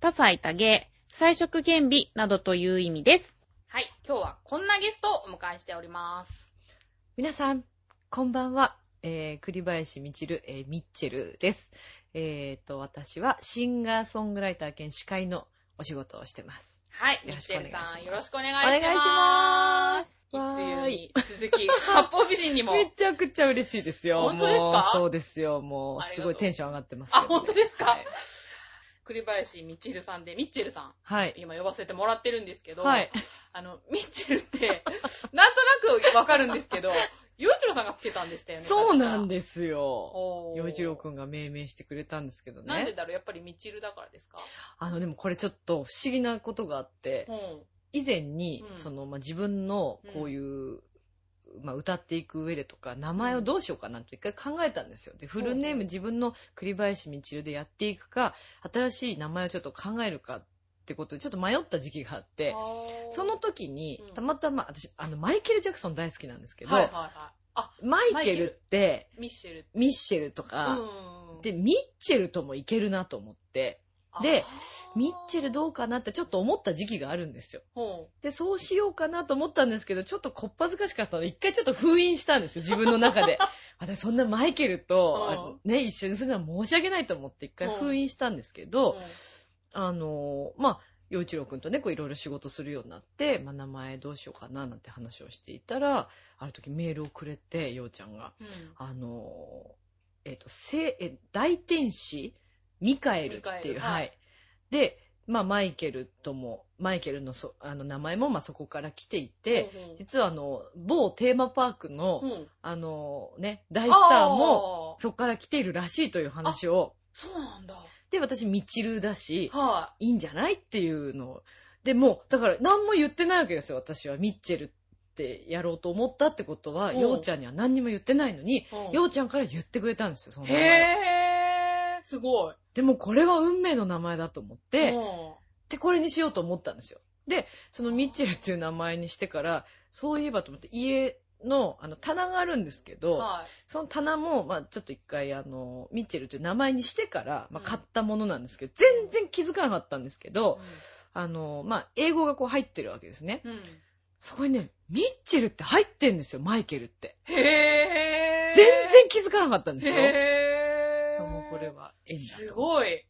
多彩多芸、彩色兼備などという意味です。はい、今日はこんなゲストをお迎えしております。皆さん、こんばんは。えー、栗林みちる、えー、ミッチェルです。えーと、私はシンガーソングライター兼司会のお仕事をしてます。はい、よろしくお願いしますよろしくお願いします。お願いしますいつゆわーいに続き、八方美人にも。めちゃくちゃ嬉しいですよ。本当ですか？もうそうですよ。もう、すごいテンション上がってますね、本当ですか、はい。栗林みちるさんで、ミッチェルさん、はい。今呼ばせてもらってるんですけど、はい。あの、ミッチェルって、なんとなくわかるんですけど、洋一郎さんがつけたんでしたよね。そうなんす。ですよ。洋一郎くんが命名してくれたんですけどね。なんでだろう？やっぱりみちるだからですか？あの、でもこれちょっと不思議なことがあって、うん。以前に、うんその、まあ、自分のこういう、まあ、歌っていく上でとか、名前をどうしようかなと一回考えたんですよ。で、フルネーム自分の栗林みちるでやっていくか、新しい名前をちょっと考えるかってことで、ちょっと迷った時期があって、その時にうん、たまたま、私、あの、マイケル・ジャクソン大好きなんですけど、はいはいはい。あ、マイケルって、ミッシェル。ミッシェルとか、うん。で、ミッチェルともいけるなと思って、で、ミッチェルどうかなってちょっと思った時期があるんですよ。うん。で、そうしようかなと思ったんですけど、ちょっとこっぱずかしかったので、一回ちょっと封印したんですよ、自分の中で。私、そんなマイケルと、ね、一緒にするのは申し訳ないと思って一回封印したんですけど、あのーまあ、洋一郎くんとね、こういろいろ仕事するようになって、まあ、名前どうしようかななんて話をしていたら、ある時メールをくれて、洋ちゃんが、うん。あのーえっ、と、せえ、大天使ミカエルっていう、はいはい。で、まあ、マイケルとも、マイケルのそあの名前も、まあ、そこから来ていて、うんうん実はあの、某テーマパークの、うん。あのね、大スターも、そこから来ているらしいという話を、そうなんだ。で、私、ミチルだし、はいいんじゃないっていうのを。でも、だから、何も言ってないわけですよ、私は。ミッチェルってやろうと思ったってことは、うんようちゃんには何にも言ってないのに、ようちゃんから言ってくれたんですよ、その名前をへー、すごい。でもこれは運命の名前だと思って、うんで、これにしようと思ったんですよ。で、そのミッチェルっていう名前にしてから、そういえばと思って、家の、あの、棚があるんですけど、はい。その棚も、まあちょっと一回、あの、ミッチェルという名前にしてから、まあうん買ったものなんですけど、全然気づかなかったんですけど、あの、まあ英語がこう入ってるわけですね。うん。うんそこにね、ミッチェルって入ってんですよ、マイケルって。へー。全然気づかなかったんですよ。へー。これは縁だと。すごい。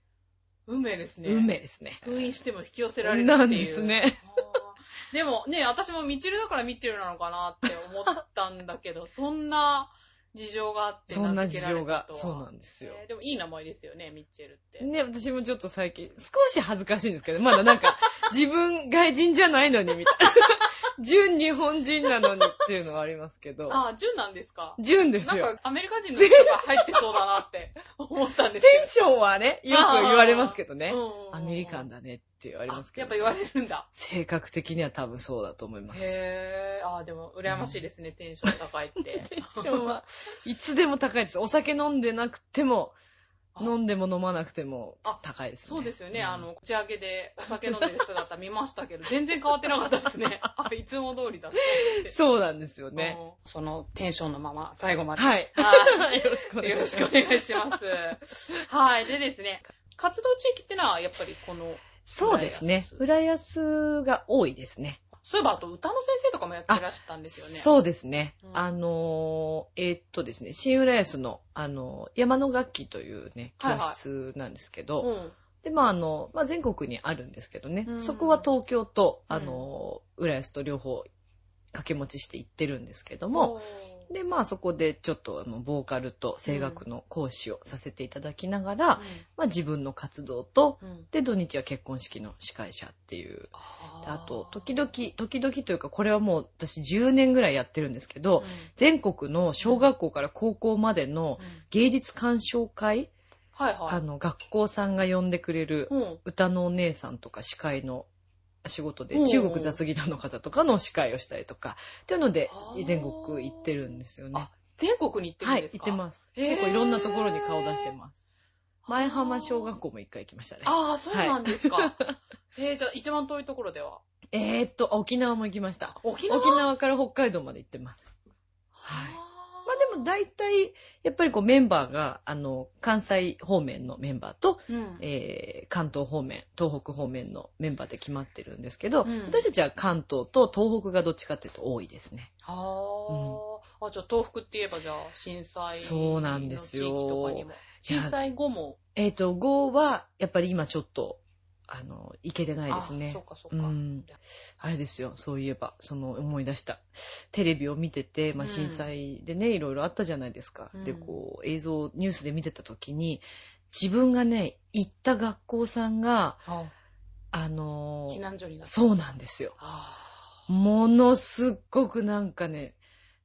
運命ですね。運命ですね。封印しても引き寄せられるっていう。なんですね。でもね、私もミチルだからミチルなのかなって思ったんだけど、そんな事情があってそんな事情が、そうなんですよ。えーでもいい名前ですよね、ミッチェルって。ね、私もちょっと最近、少し恥ずかしいんですけど、まだなんか、自分外人じゃないのに、みたいな。純日本人なのにっていうのはありますけど。あ、純なんですか？純ですよ。なんかアメリカ人の人が入ってそうだなって思ったんですテンションはね、よく言われますけどねけ。ど。アメリカンだだねって言われますけど。やっぱ言われるんだ。性格的には多分そうだと思います。テへー。あー、でも羨ましいですね、テンション高いって。ンションはいつでも高いです。お酒飲んでなくても、あ飲んでも飲まなくてもあ高いですね。そうですよね。んあの、打ち上げでお酒飲んでる姿見ましたけど、全然変わってなかったですね。あ、いつも通りだって思って。そうなんですよね。うんそのテンションのまま、最後まで。はい。はよろしくおい。よろしくお願いします。願いします。はい。でですね、活動地域ってのは、やっぱりこの、そうですね。浦安が多いですね。そういえば、あと歌の先生とかもやってらしたんですよね。う。そうですね。うんあのー、えーっとですね、新浦安の、あのー、山の楽器というね、教はいはい室なんですけど、うん。で、まあ、あの、まあ、全国にあるんですけどね、うんそこは東京と、うんあのー、浦安と両方掛け持ちして行ってるんですけども、で、まあ、そこでちょっと、あの、ボーカルと声楽の講師をさせていただきながら、まあ、自分の活動と、うん。うん。で、土日は結婚式の司会者っていうあと、時々、時々というか、これはもう私10年ぐらいやってるんですけど、うん全国の小学校から高校までのうん芸術鑑賞会はいはい。あの、学校さんが呼んでくれるうん。歌のお姉さんとか司会の仕事で中国雑技団の方とかの司会をしたりとか。っていうので全国行ってるんですよね。あ。全国に行ってるはいんですか？行ってます。結構いろんなところに顔出してます。前浜小学校も一回行きましたね。ああ、そうなんですか。えー、じゃあ一番遠いところでは？えーっと沖縄も行きました。沖縄？沖縄から北海道まで行ってます。はいでも大体やっぱりこうメンバーがあの関西方面のメンバーとうん。えー関東方面、東北方面のメンバーで決まってるんですけど、うん私たちは関東と東北がどっちかっていうと多いですね。はあ、あ、じゃあ東北って言えばじゃあ震災そうなんですよの地域とかにも。震災後も。えっ、と、5はやっぱり今ちょっと、あの、いけてないですあねそ。うかそうか。うん。あれですよ、そういえば、その思い出した。テレビを見てて、まあ、うん震災でね、いろいろあったじゃないですか。うんで、こう、映像、ニュースで見てた時に、自分がね、行った学校さんが、ああの避難所になった。そうなんですよ。あものすっごくなんかね、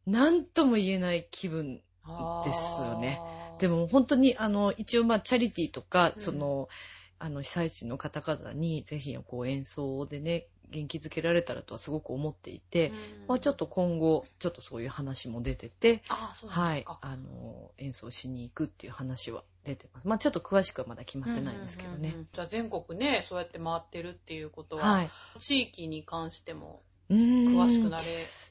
なんとも言えない気分。ーですよね。でも本当に、あの、一応まあ、チャリティーとか、うんその、あの、被災地の方々に、ぜひ、こう、演奏でね、元気づけられたらとはすごく思っていて、うんまあ、ちょっと今後、ちょっとそういう話も出てて、はいあの、演奏しに行くっていう話は出てます。まあ、ちょっと詳しくはまだ決まってないんですけどねうんうんうんう。んじゃあ全国ね、そうやって回ってるっていうことは、はい。地域に関しても詳しくなれ、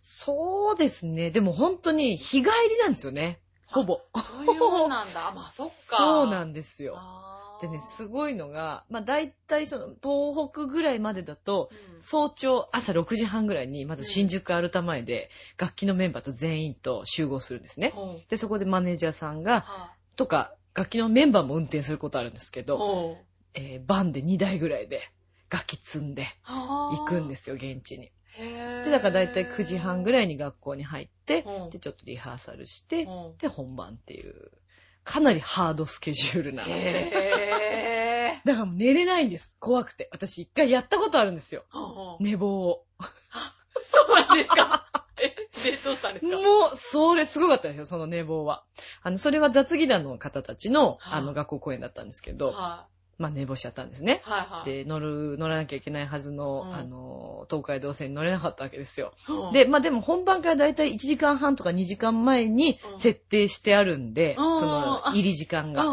そうですね。でも本当に日帰りなんですよね。ほぼ。そういうもんなんだ。あ、まあそっか。そうなんですよ。あーでね、すごいのが、まあ大体その東北ぐらいまでだと、うん。早朝朝6時半ぐらいに、まず新宿アルタ前で楽器のメンバーと全員と集合するんですね。で、そこでマネージャーさんが、はとか、楽器のメンバーも運転することあるんですけいど、えーバンで2台ぐらいで楽器積んで行行くんですよ、現地に。へー。で、だから大体9時半ぐらいに学校に入ってう。ん、で、ちょっとリハーサルして、う。んで、本番っていう、かなりハードスケジュールなので。へ だからもう寝れないんです。怖くて。私一回やったことあるんですよ。ー寝坊を。そうなんですかえ、で、どうしたんですか？もう、それすごかったですよ、その寝坊は。あの、それは雑技団の方たちの、はああの、学校公演だったんですけど、はまあ寝坊しちゃったんですねい。。はいはい。で、乗る、乗らなきゃいけないはずの、うんあの、東海道線に乗れなかったわけですよ。うん、で、まあでも本番からだいたい1時間半とか2時間前にうん設定してあるんで、うんその入り時間が。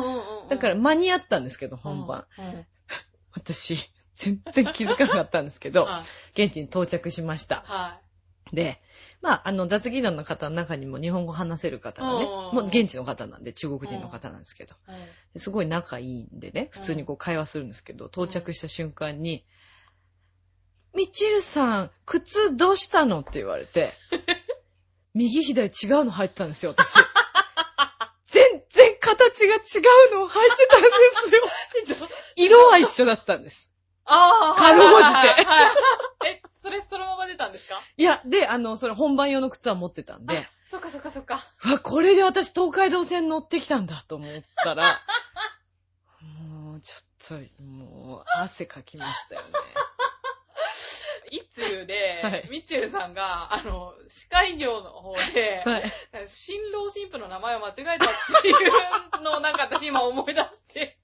だから間に合ったんですけど、本番。私、全然気づかなかったんですけど、はい。現地に到着しました。はで、まあ、あの、雑技団の方の中にも日本語話せる方がね、うんもう現地の方なんで、中国人の方なんですけど、すごい仲いいんでね、普通にこう会話するんですけど、到着した瞬間に、みちるさん、靴どうしたの？って言われて、右左 違うの入ってたんですよ、私。全然形が違うのを履いてたんですよ。色は一緒だったんです。ああ、かろうじてえ、それそのまま出たんですか？いや、で、あの、それ本番用の靴は持ってたんで、そっかそっかそっか。うわ、これで私東海道線乗ってきたんだと思ったら、もう、ちょっと、もう、汗かきましたよね。一通で、はいミッチェルさんが、あの、司会業の方で、はい。新郎新婦の名前を間違えたっていうのをなんか私今思い出して。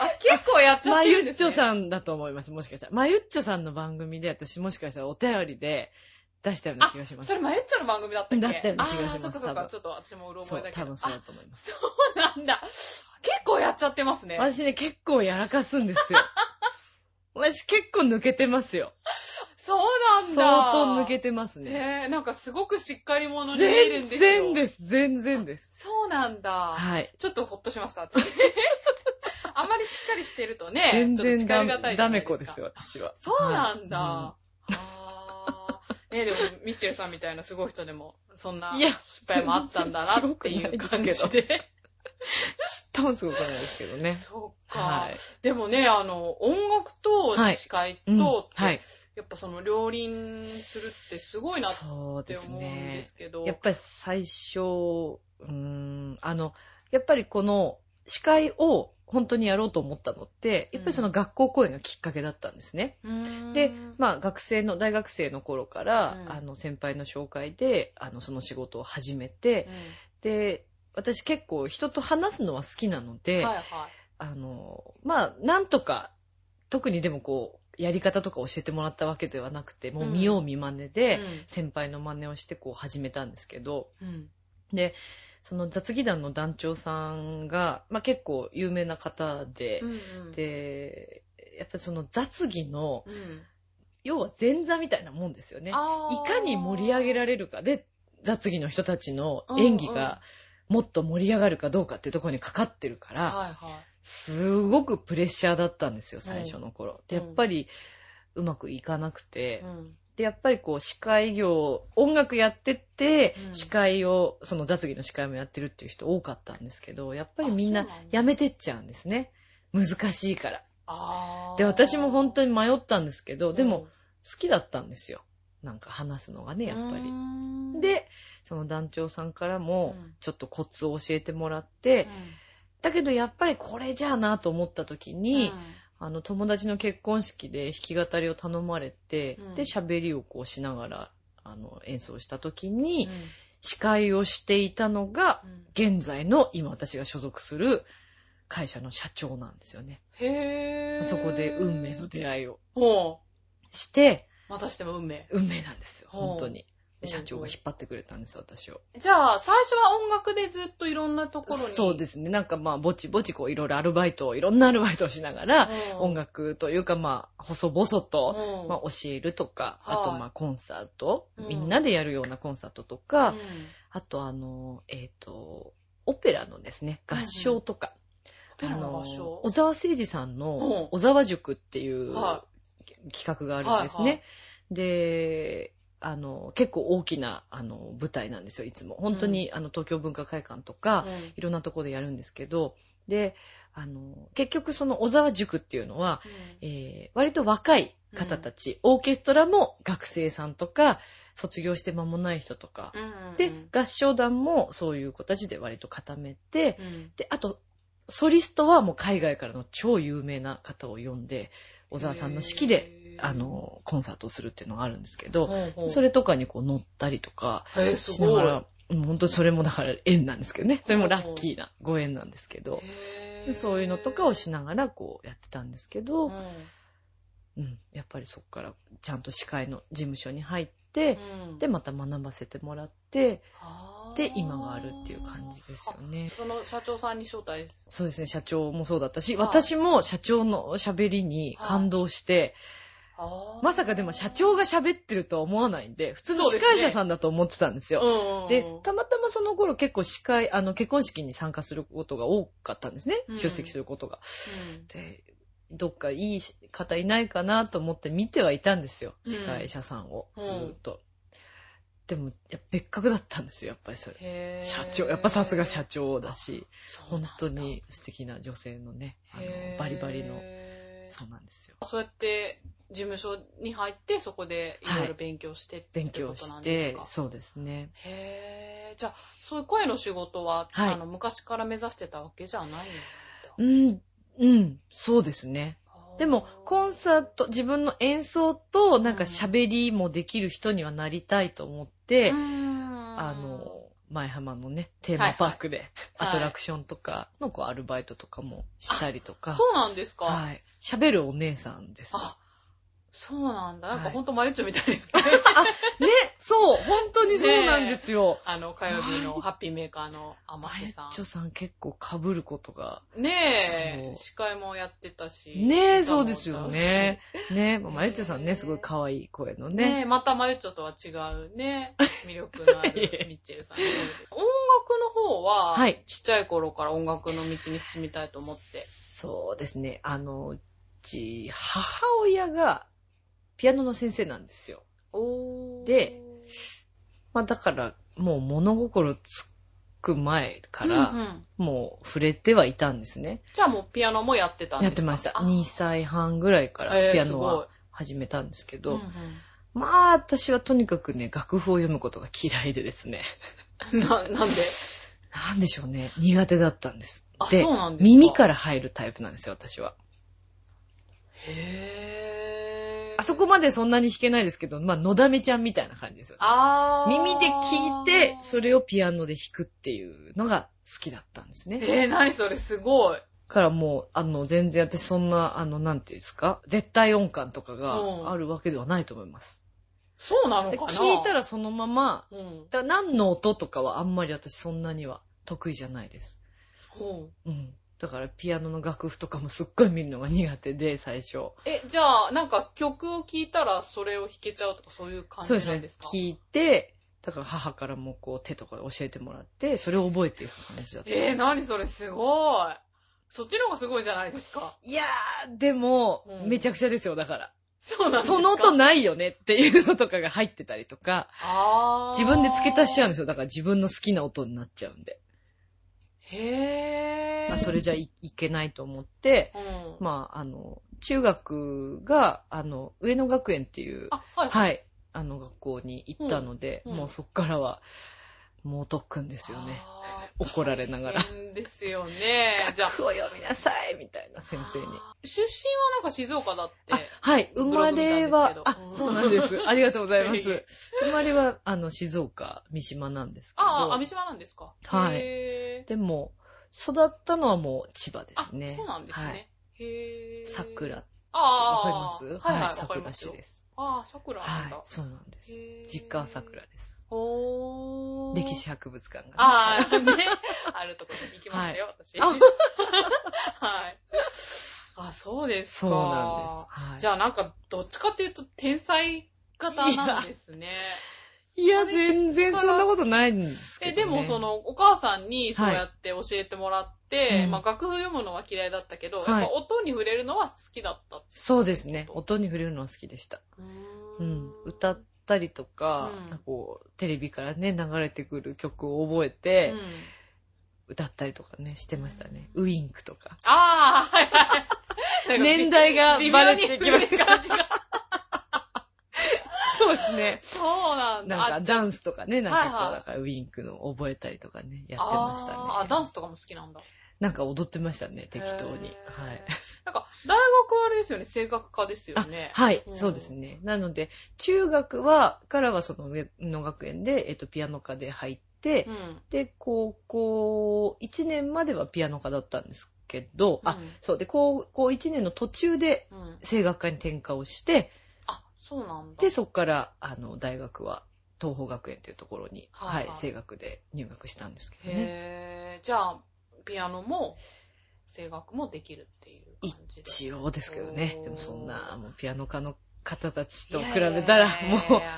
あ、結構やっちゃまってるんですね。ゆっちょさんだと思います、もしかしたら。まゆっちょさんの番組で私もしかしたらお便りで出したような気がしますそれ。マユッチョの番組だったっけ？だったような気がしますあーそっかそっか。ちょっと私もうろそう、覚えだけど。多分そうだあと思います。そうなんだ。結構やっちゃってますね。私ね、結構やらかすんですよ。私結構抜けてますよ。そうなんだ。相当抜けてますね。へえ、なんかすごくしっかり者に見えるん全ですよ。然です、全然です。そうなんだ。はい。ちょっとほっとしました、私。あんまりしっかりしてるとね、全ちょっと力がたいじダメ子ですよ、私は。そうなんだ。はあーねでも、ミッチェルさんみたいなすごい人でも、そんな失敗もあったんだなっていう感じで。ちっともすごくないですけどね。そうか、はい。でもね、あの、音楽と司会と、うんはい。やっぱその両輪するってすごいなって思うんでね。すけど。やっぱり最初、うーん、あの、やっぱりこの司会を本当にやろうと思ったのって、やっぱりその学校公演がきっかけだったんですね。うーんで、まあ学生の、大学生の頃から、うんあの先輩の紹介で、あのその仕事を始めて、うんで、私結構人と話すのは好きなので、はいはい。あの、まあ、なんとか、特にでもこう、やり方とか教えてもらったわけではなくて、もう見よう見真似で、先輩の真似をしてこう始めたんですけど、うん。で、その雑技団の団長さんが、まあ、結構有名な方で、うんうん、で、やっぱりその雑技の、うん、要は前座みたいなもんですよね。いかに盛り上げられるかで、雑技の人たちの演技がもっと盛り上がるかどうかっていうところにかかってるから、はいはい。すごくプレッシャーだったんですよ、最初の頃。で、うんやっぱりうまくいかなくて、うんで、やっぱりこう、司会業、音楽やってて、うん司会を、その雑技の司会もやってるっていう人多かったんですけど、やっぱりみんなあそうなんだやめてっちゃうんですね。難しいから。あーで、私も本当に迷ったんですけど、でも、うん好きだったんですよ。なんか話すのがね、やっぱり。んで、その団長さんからもうん、ちょっとコツを教えてもらって、だけどやっぱりこれじゃあなと思った時に、あの、友達の結婚式で弾き語りを頼まれて、うんで、喋りをこうしながら、あの、演奏した時うんに、司会をしていたのが、うん現在の今私が所属する会社の社長なんですよね。へー。そこで運命の出会いをほして、う。またしても運命。運命なんですよ、本当に。社長が引っ張ってくれたんです、私を。じゃあ、最初は音楽でずっといろんなところに。そうですね。なんかまあ、ぼちぼちこう、いろいろアルバイトを、いろんなアルバイトをしながら、うん。音楽というかまあ、細々と、うん。まあ、教えるとか、はい。あとまあ、コンサート、うん。みんなでやるようなコンサートとか、うん。あとあの、えっ、と、オペラのですね、合唱とか、オペラの小沢誠二さんうん。の小沢塾っていうは企画があるんですね。はいはで、あの、結構大きな、あの、舞台なんですよ、いつも。本当に、あの、東京文化会館とか、うん。いろんなところでやるんですけど、で、あの、結局その小沢塾っていうのは、えー割と若い方たち、オーケストラも学生さんとか、卒業して間もない人とか、うんで、合唱団もそういう子たちで割と固めて、うん。で、あと、ソリストはもう海外からの超有名な方を呼んで、小沢さんの指揮で、あの、コンサートをするっていうのがあるんですけど、ほうほう。それとかにこう乗ったりとかしながら、うん本当それもだから縁なんですけどね。それもラッキーなご縁なんですけど、そういうのとかをしながらこうやってたんですけど、うん。うん、やっぱりそこからちゃんと司会の事務所に入って、うん。で、また学ばせてもらって、で、今があるっていう感じですよね。その社長さんに招待？そうですね、社長もそうだったし、はい私も社長の喋りに感動して、あーまさかでも社長が喋ってるとは思わないんで、普通の司会者さんだと思ってたんですよ。うんうんで、たまたまその頃結構司会、あの、結婚式に参加することが多かったんですね。うん出席することが。うんで、どっかいい方いないかなと思って見てはいたんですよ。うん司会者さんを。うんずーっと。でも、別格だったんですよ、やっぱりそれ。社長、やっぱさすが社長だし、本当に素敵な女性のね、あのバリバリの、そうなんですよ。そうやって事務所に入ってそこでい。ろいろ勉強してって勉強してそうですね。へー。じゃあそういう声の仕事は、はい。あの昔から目指してたわけじゃないんだ。うん、うん、そうですね。でも、コンサート、自分の演奏と、なんか喋りもできる人にはなりたいと思って、ああの、前浜のね、テーマパークで、はい。アトラクションとかのこうアルバイトとかもしたりとか、そうなんですか、はい。喋るお姉さんです。あそうなんだ。なんかはいほんとマユッチョみたいですね。ね、そう、本当にそうなんですよ。あの、火曜日のハッピーメーカーのアママユセさッチョさん結構被ることが。ん。ねえ、司会もやってたし。ねえ、そうですよね。ねまあマユッチョさんね、すごい可愛い声のねね。え、またマユッチョとは違うね、魅力のあるミッチェルさん。音楽の方は、はいちっちゃい頃から音楽の道に進みたいと思って。そうですね。あの、うち、母親がピアノの先生なんですよ。おーで、まあだから、もう物心つく前かうんうら、んもう触れてはいたんですね。じゃあもうピアノもやってたんですか？やってました。あ2歳半ぐらいからピアノはい始めたんですけど、うんまあ私はとにかくね、楽譜を読むことが嫌いでですね。う んな、なんで？なんでしょうね。苦手だったんです。あでそうなんですか？耳から入るタイプなんですよ、私は。へあそこまでそんなに弾けないですけど、まあ、のだめちゃんみたいな感じですよね。耳で聞いて、それをピアノで弾くっていうのが好きだったんですね。えー、何それすごい。だからもう、あの、全然私そんな、あの、なんていうんですか、絶対音感とかうんがあるわけではないと思います。そうなのでかな？聞いたらそのまま、うん。だから何の音とかはあんまり私そんなには得意じゃないです。うん。うん。だからピアノの楽譜とかもすっごい見るのが苦手で、最初。え、じゃあ、なんか曲を聴いたらそれを弾けちゃうとかそういう感そうですねじなんですか。聞いて、だから母からもこう手とかで教えてもらって、それを覚えていく感じだった。えー、何それすごい。そっちの方がすごいじゃないですか。いやー、でも、うんめちゃくちゃですよ、だから。そうなんですか？その音ないよねっていうのとかが入ってたりとか、あー。自分で付け足しちゃうんですよ。だから自分の好きな音になっちゃうんで。へー。まあ、それじゃいいけないと思って、うん。まあ、あの、中学が、あの、上野学園っていう、あ、はい。はい、あの学校に行ったので、うんうんもうそっからは、猛特訓ですよね。怒られながら。ですよね。じゃあ、を読みなさいみたいな先生に。出身はなんか静岡だって。あはい、生まれは、あ、そうなんです。ありがとうございます。生まれは、あの、静岡、三島なんですけど。ああ、網島なんですか？はいでも、育ったのはもう千葉ですね。あ、そうなんですね。はい。へー。桜。わああ。かります？はい桜市です。ああ、桜なんだはい。。そうなんです。実家は桜です。ほー。歴史博物館がね。ああ、ね。あるところに行きましたよ、私。あ はい。あ、そうですか。そうなんです。はい。じゃあなんか、どっちかっていうと天才型なんですね。いや、全然そんなことないんですけえ、ど、ね。でもそ、の、お母さんにそうやって教えてもらって、うんまあ楽譜読むのは嫌いだったけど、はいやっぱ音に触れるのは好きだった。そうですね。音に触れるのは好きでした。ううーん。歌ったりとか、うんなんかこう、テレビからね、流れてくる曲を覚えうて、ん。歌ったりとかね、してましたね。ウィンクとか。ああ、はいはい。年代がバレてきま微妙に触れる感じが。そうですね。そうなんだ。なんかあダンスとかね、なんかこう、はいはいだからウィンクの覚えたりとかね、やってましたね。あ、ダンスとかも好きなんだ。なんか踊ってましたね、適当に。はい。なんか、大学はあれですよね、声楽科ですよあね。はい、うんそうですね。なので、中学は、からはその上野学園で、えっと、ピアノ科で入って、うん。で、高校1年まではピアノ科だったんですけど、あうん、そう、で、高校1年の途中でうん。声楽科に転科をして、あ、そうなんだ。で、そこから、あの、大学は、東邦学園というところに、ははいい、はい声楽で入学したんですけどね。へー。じゃあ、ピアノも、声楽もできるっていう感じで。一応ですけどねでもそんな、もうピアノ科の方たちと比いやいやいやべたら、も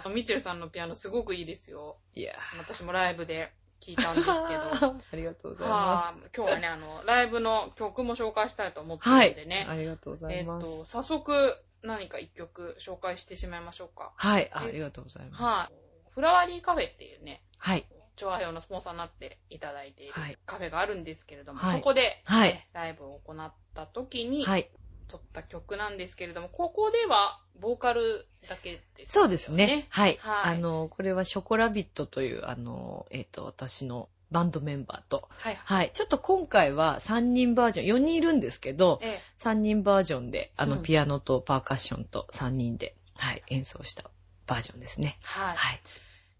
う、ミッチェルさんのピアノすごくいいですよ。いや私もライブで聞いたんですけど。ありがとうございまはあ、今日はね、あの、ライブの曲も紹介したいと思ってす。はいるのでね。。ありがとうございます。えっと、早速何か一曲紹介してしまいましょうか。はい、あありがとうございます。はい。フラワリーカフェっていうね、はい。調和表のスポンサーになっていただいているはいカフェがあるんですけれども、はいそこで、はいねライブを行った時にはい。撮った曲なんですけれども、ここではボーカルだけですよね。そうですね。はい。はいあの、これはショコラビットという、あの、えっ、と、私のバンドメンバーと、はい。はい。ちょっと今回は3人バージョン、4人いるんですけど、ええ、3人バージョンで、あの、うんピアノとパーカッションと3人で、はい、演奏したバージョンですね。はい。はい。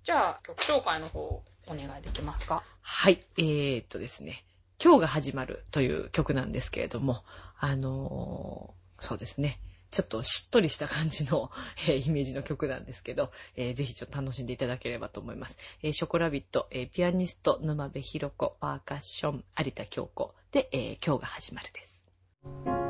じゃあ、曲紹介の方、お願いできますか？はい。えー、っとですね。今日が始まるという曲なんですけれども、あのーそうですね。ちょっとしっとりした感じの、えーイメージの曲なんですけど、えーぜひちょっと楽しんでいただければと思います。えーショコラビット、えーピアニスト、沼部ひろ子、パーカッション、有田京子で、えー今日が始まるです。「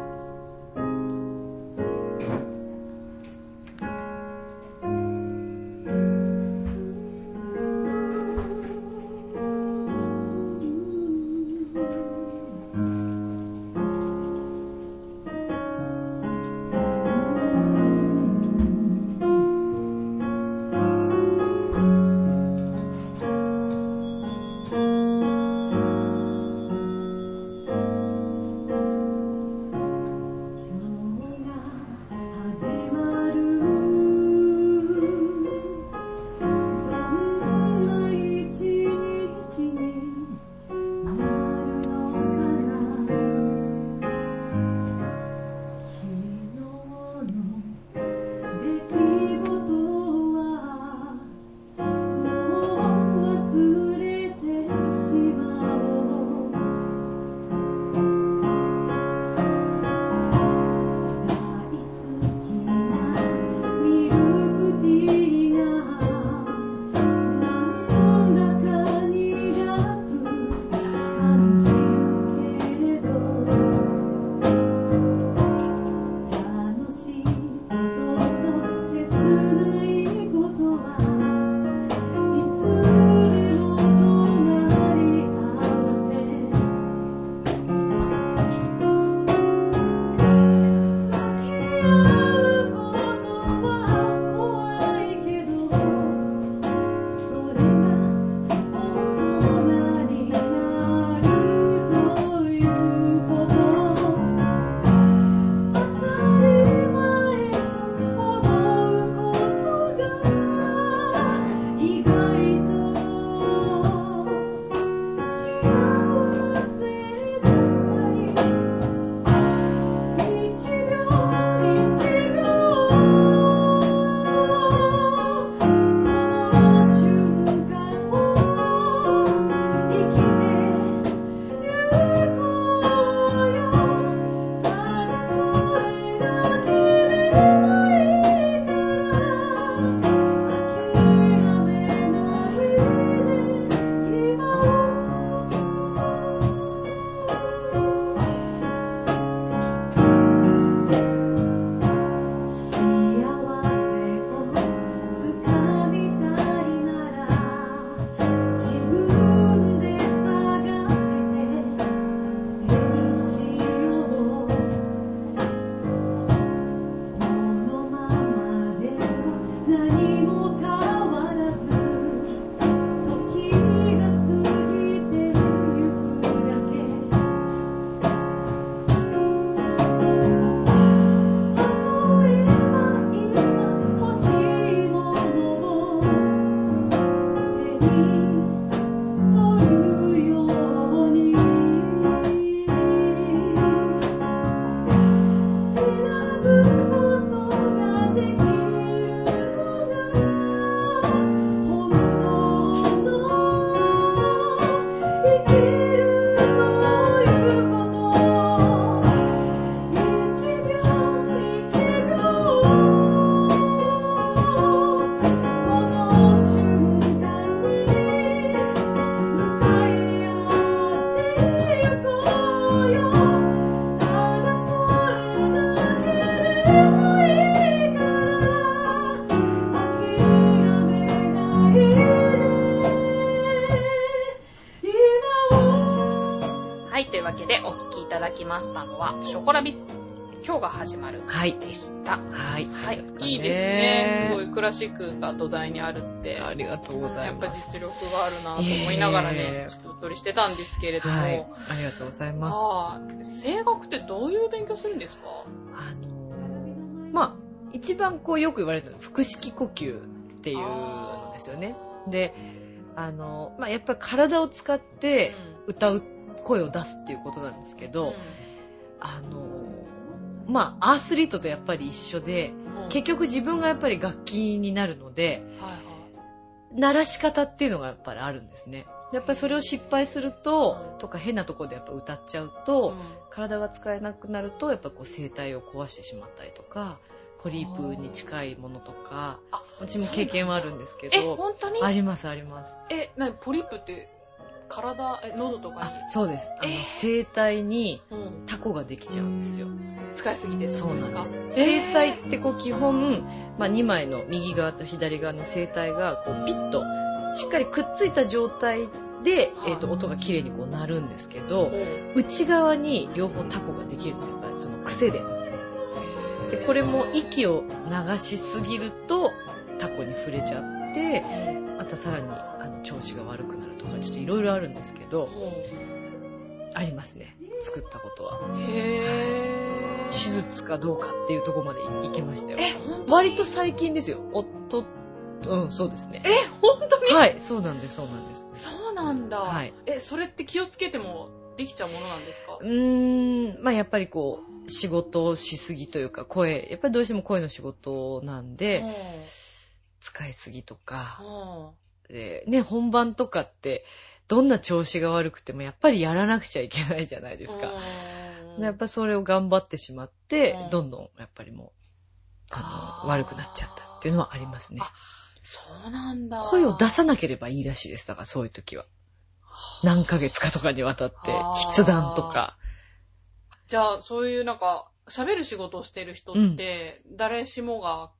はい。はいです。かいいですね。すごいクラシックが土台にあるって。ありがとうござやっぱいます。実力があるなと思いながらねえ、えちょっとうっとりしてたんですけれども。はい。ありがとうございます。ああ、声楽ってどういう勉強するんですか？あのーまあ、一番こうよく言われるのは腹式呼吸っていうのですよね。で、あのーまあ、やっぱり体を使って歌う、声を出すっていうことなんですけど、あのーまあ、アスリートとやっぱり一緒で、うん。結局自分がやっぱり楽器になるので、はいはい。鳴らし方っていうのがやっぱりあるんですね。やっぱりそれを失敗するとう、ん。とか変なところでやっぱ歌っちゃうと、うん。体が使えなくなるとやっぱこう声帯を壊してしまったりとかポリープに近いものとかあ私も経験はあるんですけえ、ど本当に？ありますあります。え、なに、ポリープって、体、え、喉とかあそうです。あのえ？声帯にに、うん、タコができちゃうんですよ。使いすぎてそうなんです。えー声帯ってこう基本、まあ、2枚の右側と左側の声帯がこうピッとしっかりくっついた状態で、はい。えー、と音が綺麗にこう鳴るんですけどうん。内側に両方タコができるんですよ。やっぱりその癖で。でこれも息を流しすぎるとタコに触れちゃってまたさらに調子が悪くなるとかちょっといろいろあるんですけどありますね作ったことは。へぇ手術かどうかっていうところまで行きましたよ。え、割と最近ですよ。夫うんそうですね。え、ほんとに？はいそうなんですそうなんです。そうなんだ。はい。え、それって気をつけてもできちゃうものなんですか？うーんまあやっぱりこう仕事をしすぎというか声やっぱりどうしても声の仕事なんで、使いすぎとか、うんで、ね、本番とかって、どんな調子が悪くてもやっぱりやらなくちゃいけないじゃないですか。やっぱそれを頑張ってしまって、うんどんどんやっぱりもう、あの、悪くなっちゃったっていうのはありますね。あそうなんだ。声を出さなければいいらしいです。だからそういう時は。何ヶ月かとかにわたって筆談とか。じゃあ、そういうなんか、喋る仕事をしてる人って、誰しもが、っ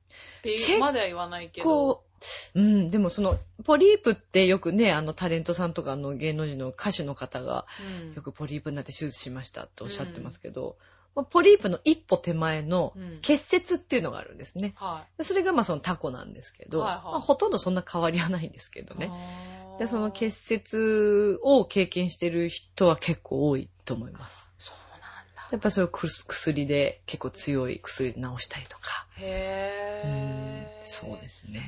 ていうまでは言わないけど。こう、うん、でもその、ポリープってよくね、あのタレントさんとかあの芸能人の歌手の方が、うんよくポリープになって手術しましたっておっしゃってますけど、まあポリープの一歩手前のうん結節っていうのがあるんですね。はでそれがまあそのタコなんですけど、はいはいまあ、ほとんどそんな変わりはないんですけどい。ね。で、その結節を経験してる人は結構多いと思います。そうなんだ。やっぱそれを薬で結構強い薬で治したりとか。へー。うんそうですね。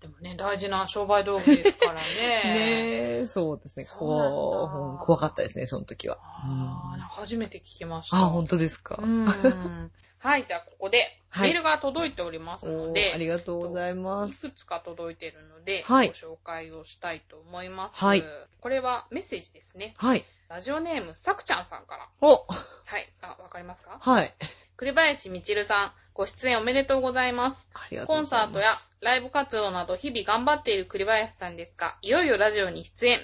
でもね、大事な商売道具ですからね。ねえ、そうですね。怖かったですね、その時は。あ初めて聞きました。あ、本当ですか。うん。はい、じゃあここで、はいメールが届いておりますので、おーありがとうございまいす。くつか届いているので、はいご紹介をしたいと思います。はいこれはメッセージですね。はい。ラジオネーム、さくちゃんさんから。おはい。あ、わかりますか？はい。栗林みちるさん、ご出演おめでとうございます。ありがとうコンございます。サートやライブ活動など日々頑張っている栗林さんですが、いよいよラジオに出演。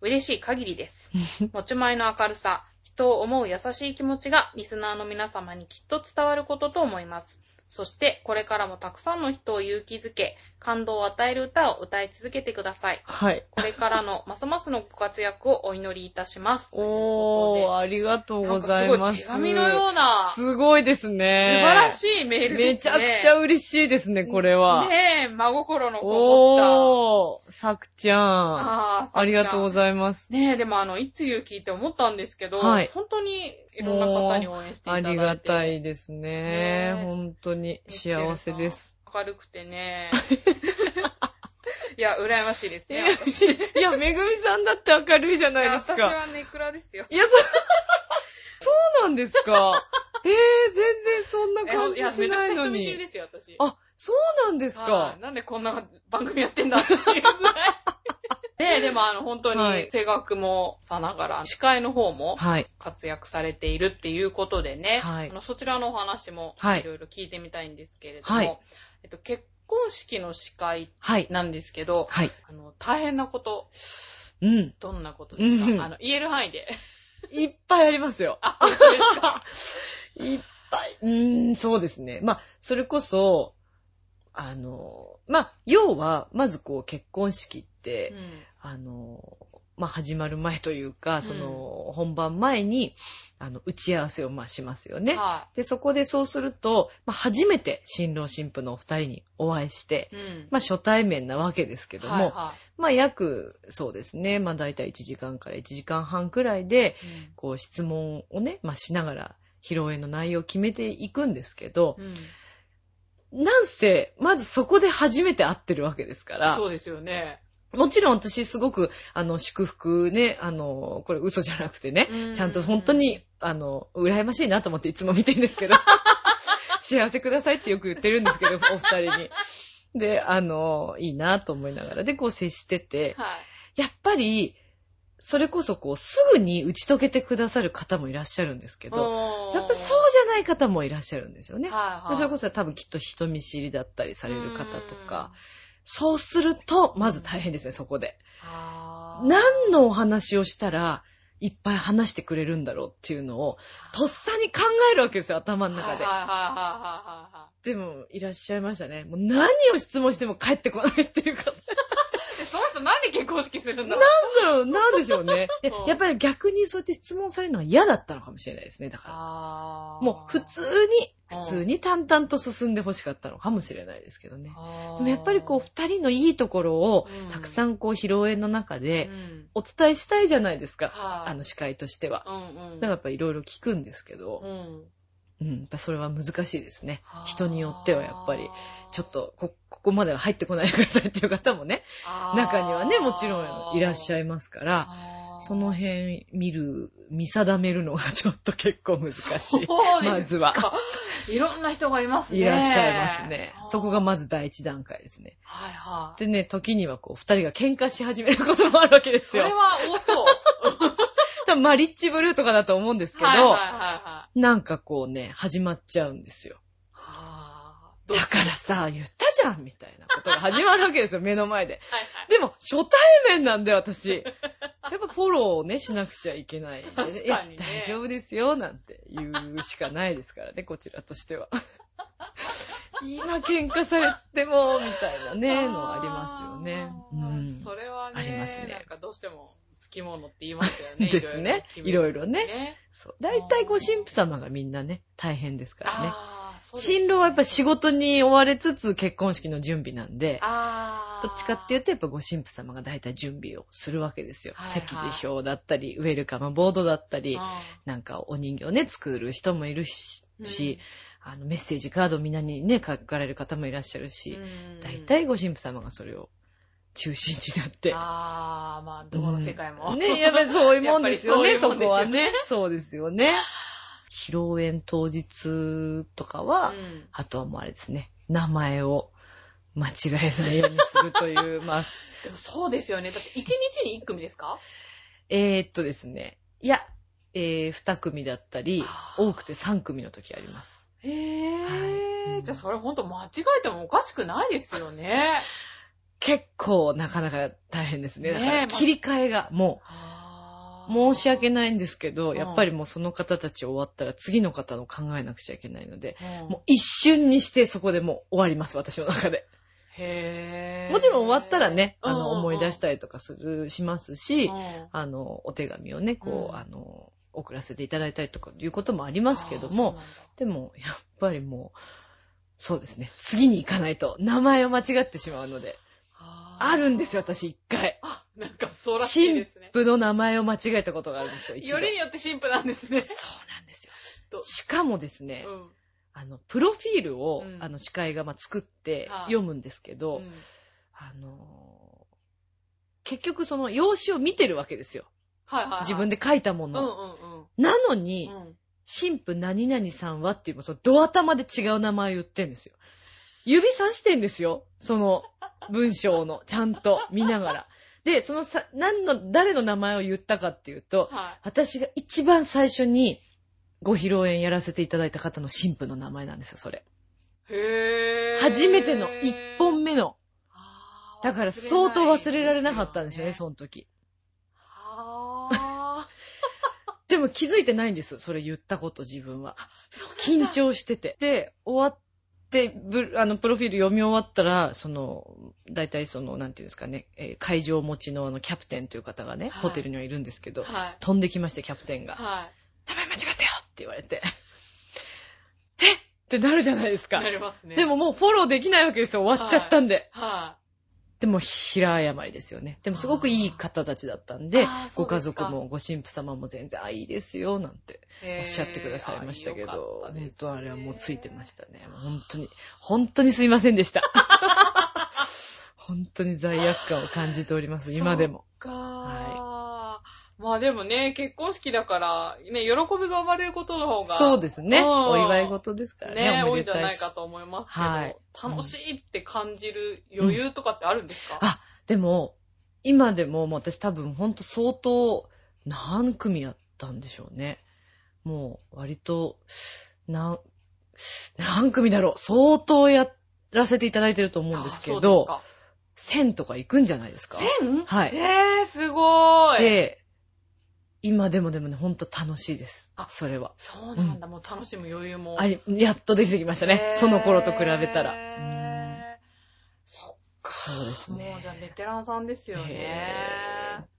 嬉しい限りです。持ち前の明るさ、人を思う優しい気持ちがリスナーの皆様にきっと伝わることと思います。そして、これからもたくさんの人を勇気づけ、感動を与える歌を歌い続けてください。はい。これからのますますのご活躍をお祈りいたします。おー、ありがとうございます。すごい手紙のような、素すごいですね。晴らしいメールですね。めちゃくちゃ嬉しいですね、これは。ねえ、真心のこもった。おー、さくちゃん。あーありがとうごいざいます。ねえ、でもあの、いつゆ聞いて思ったんですけど、はい本当にいろんな方に応援していただいて。ありがたいですねね。え本当に幸せです。。明るくてね。いや、羨ましいですいやね、私。いいや、めぐみさんだって明るいじゃないやですか。私はネクラですよ。いや、そ、そうなんですか。えー、全然そんなえ感じいや、めちゃくちゃしないのに。人見知りですよ、私。あ、そうなんですはかい。なんでこんな番組やってんだっていうぐらい。ねえ、でもあの、本当はいに声楽もさながら、司会の方もはい。活躍されているっていうことでね、はいあのそちらのお話もはいいろいろ聞いてみたいんですけれども、はいえっと、結婚式の司会はい。なんですけど、はい。あの大変なこと、うん。どんなことですか、うんあの言える範囲で。いっぱいありますよ。あ、本当ですか？いっぱい。うーん、そうですね。まあ、それこそ、あの、まあ、要は、まずこう、結婚式って、うんあの、まあ、始まる前というか、その、本番前に、あの、打ち合わせをまあしますよね。はで、そこでそうすると、まあ、初めて新郎新婦のお二人にお会いしてい。、うん。まあ、初対面なわけですけども、はいはまあ、約、そうですね、まあ、大体1時間から1時間半くらいで、い。うんこう、質問をね、まあ、しながら、披露宴の内容を決めていくんですけど、うんなんせ、まずそこで初めて会ってるわけですから、そうですよね。もちろん私すごく、あの、祝福ね、あの、これ嘘じゃなくてねうん、ちゃんと本当に、あの、羨ましいなと思っていつも見てるんですけど、幸せくださいってよく言ってるんですけど、お二人に。で、あの、いいなと思いながら、で、こう接してて、はい。やっぱり、それこそこう、すぐに打ち解けてくださる方もいらっしゃるんですけど、やっぱそうじゃない方もいらっしゃるんですよね。はいはい。それこそ多分きっと人見知りだったりされる方とか、そうすると、まず大変ですね、そこで。何のお話をしたら、いっぱい話してくれるんだろうっていうのを、とっさに考えるわけですよ、頭の中で。でも、いらっしゃいましたね。もう何を質問しても帰ってこないっていうか、その人なんで結婚式するんだろうなんだろう、なんでしょうね。でうんやっぱり逆にそうやって質問されるのは嫌だったのかもしれないですね、だから。もう普通に、普通に淡々と進んで欲しかったのかもしれないですけどね。でもやっぱりこう、二人のいいところをうん、たくさんこう、披露宴の中うで、んお伝えしたいじゃないですか。はいあの、司会としては。うんうん。だからやっぱりいろいろ聞くんですけど、うん。うん、やっぱそれは難しいですね。人によってはやっぱり、ちょっとこ、ここまでは入ってこないでくださいっていう方もね、中にはね、もちろんいらっしゃい。いますから、その辺見る、見定めるのがちょっと結構難しい。まずは。いろんな人がいますね。いらっしゃいますねそこがまず第一段階ですね。はいはい。でね、時にはこう、二人が喧嘩し始めることもあるわけですよ。それは多そう。多分マリッジブルーとかだと思うんですけど、はいはいはいはい。なんかこうね、始まっちゃうんですよ。だからさ、言ったじゃんみたいなことが始まるわけですよ、目の前で。はいはい。でも、初対面なんで、私。やっぱフォローをね、しなくちゃいけないんで、ね。確かにね大丈夫ですよ、なんて言うしかないですからね、こちらとしては。今喧嘩されても、みたいなね、のはありますよね。うん。それはね、ありますねなんかどうしても、つきものって言いますよね。ですねいろいろいろいろねそう。大体こう、神父様がみんなね、大変ですからね。新郎はやっぱ仕事に追われつつ結婚式の準備なんで。どっちかっていうとやっぱご神父様が大体準備をするわけですよ。はいはい席次表だったり、ウェルカムボードだったり、あなんかお人形ね、作る人もいるし、ーしあのメッセージカードみんなにね、書かれる方もいらっしゃるうし、ん大体ご神父様がそれを中心になって。ああ、まあ、どこの世界も。うんね、やっぱりそういうもんですよね、そ やっぱりそこはね。そうですよね。披露宴当日とかは、うん。あとはもうあれですね、名前を間違えないようにするという、まあ、でもそうですよね。だって1日に1組ですか？えー、っとですね、いや、えー、2組だったり、多くて3組の時あります。へえ、はい。じゃあそれほんと間違えてもおかしくないですよね。結構なかなか大変ですね。だから切り替えがもあ。う、申し訳ないんですけど、うんやっぱりもうその方たち終わったら次の方の考えなくちゃいけないので、うんもう一瞬にしてそこでもう終わります、私の中で。へーもちろん終わったらね、あの、思い出しり、たりとかする、しますし、うんあの、お手紙をね、こう、うんあの、送らせていただいたりとかいうこともありますけども、、でも、やっぱりもう、そうですね。次に行かないと、名前を間違ってしまうので、ああるんですよ、よ。私一回。あ、なんかそうらしい神ですね。父の名前を間違えたことがあるんですよ。よりによって神父なんですね。そうなんですよど。しかもですね、うんあの、プロフィールを、うんあの、司会がまあ作ってはい読むんですけど、うんあのー結局その用紙を見てるわけですよ。はいはいはい。自分で書いたもうんの。うんなのに、うん。うん神父何々さんはっていう、そのド頭で違う名前を言ってんですよ。指さしてんですよ。その文章の、ちゃんと見ながら。で、そのさ、何の、誰の名前を言ったかっていうと、は私が一番最初にご披露宴やらせていただいた方の神父の名前なんですよ、それ。い。へー。初めての一本目の。だから相当忘れられなかったんですよね、その時。はでも気づいてないんです、それ言ったこと自分は。ぁ。緊張してて。で、終わっで、ブあの、プロフィール読み終わったら、その、大体その、なんていうんですかね、えー会場持ちのあの、キャプテンという方がね、はいホテルにはいるんですけど、はい。飛んできまして、キャプテンが。は名前間違ったよって言われて。えってなるじゃないですい。かな。りますね。でも、もうフォローできないわけですよ。終わっちゃったんで。はでも、平謝りですよね。でも、すごくいい方たちだったんでご家族もご神父様も全然、あ、いいですよ、なんてい。おっしゃってくださいましたけど、かったですね本当あれはもうついてましたね。本当に、本当にすいませんでした。本当に罪悪感を感じております、今でも。そっかー。まあでもね、結婚式だから、ね、喜びが生まれることの方が。そうですね。うんお祝い事ですからね。ね、お多いんじゃないかと思いますけど、はい楽しいって感じる余裕とかってあるんですか、あ、でも、今でも私多分ほんと相当何組やったんでしょうね。もう割と、なん、何組だろう。相当やらせていただいてると思うんですけあど、そう1000とか行くんじゃないですかですか1000はいえー、すごーい。で、今でもでもね、ほんと楽しいです。あそれは。そうなんだ、もう楽しむ余裕も。あり、やっと出てきましたね。その頃と比べたら。うんそっか。そうですねもうじゃあベテランさんですよね。へ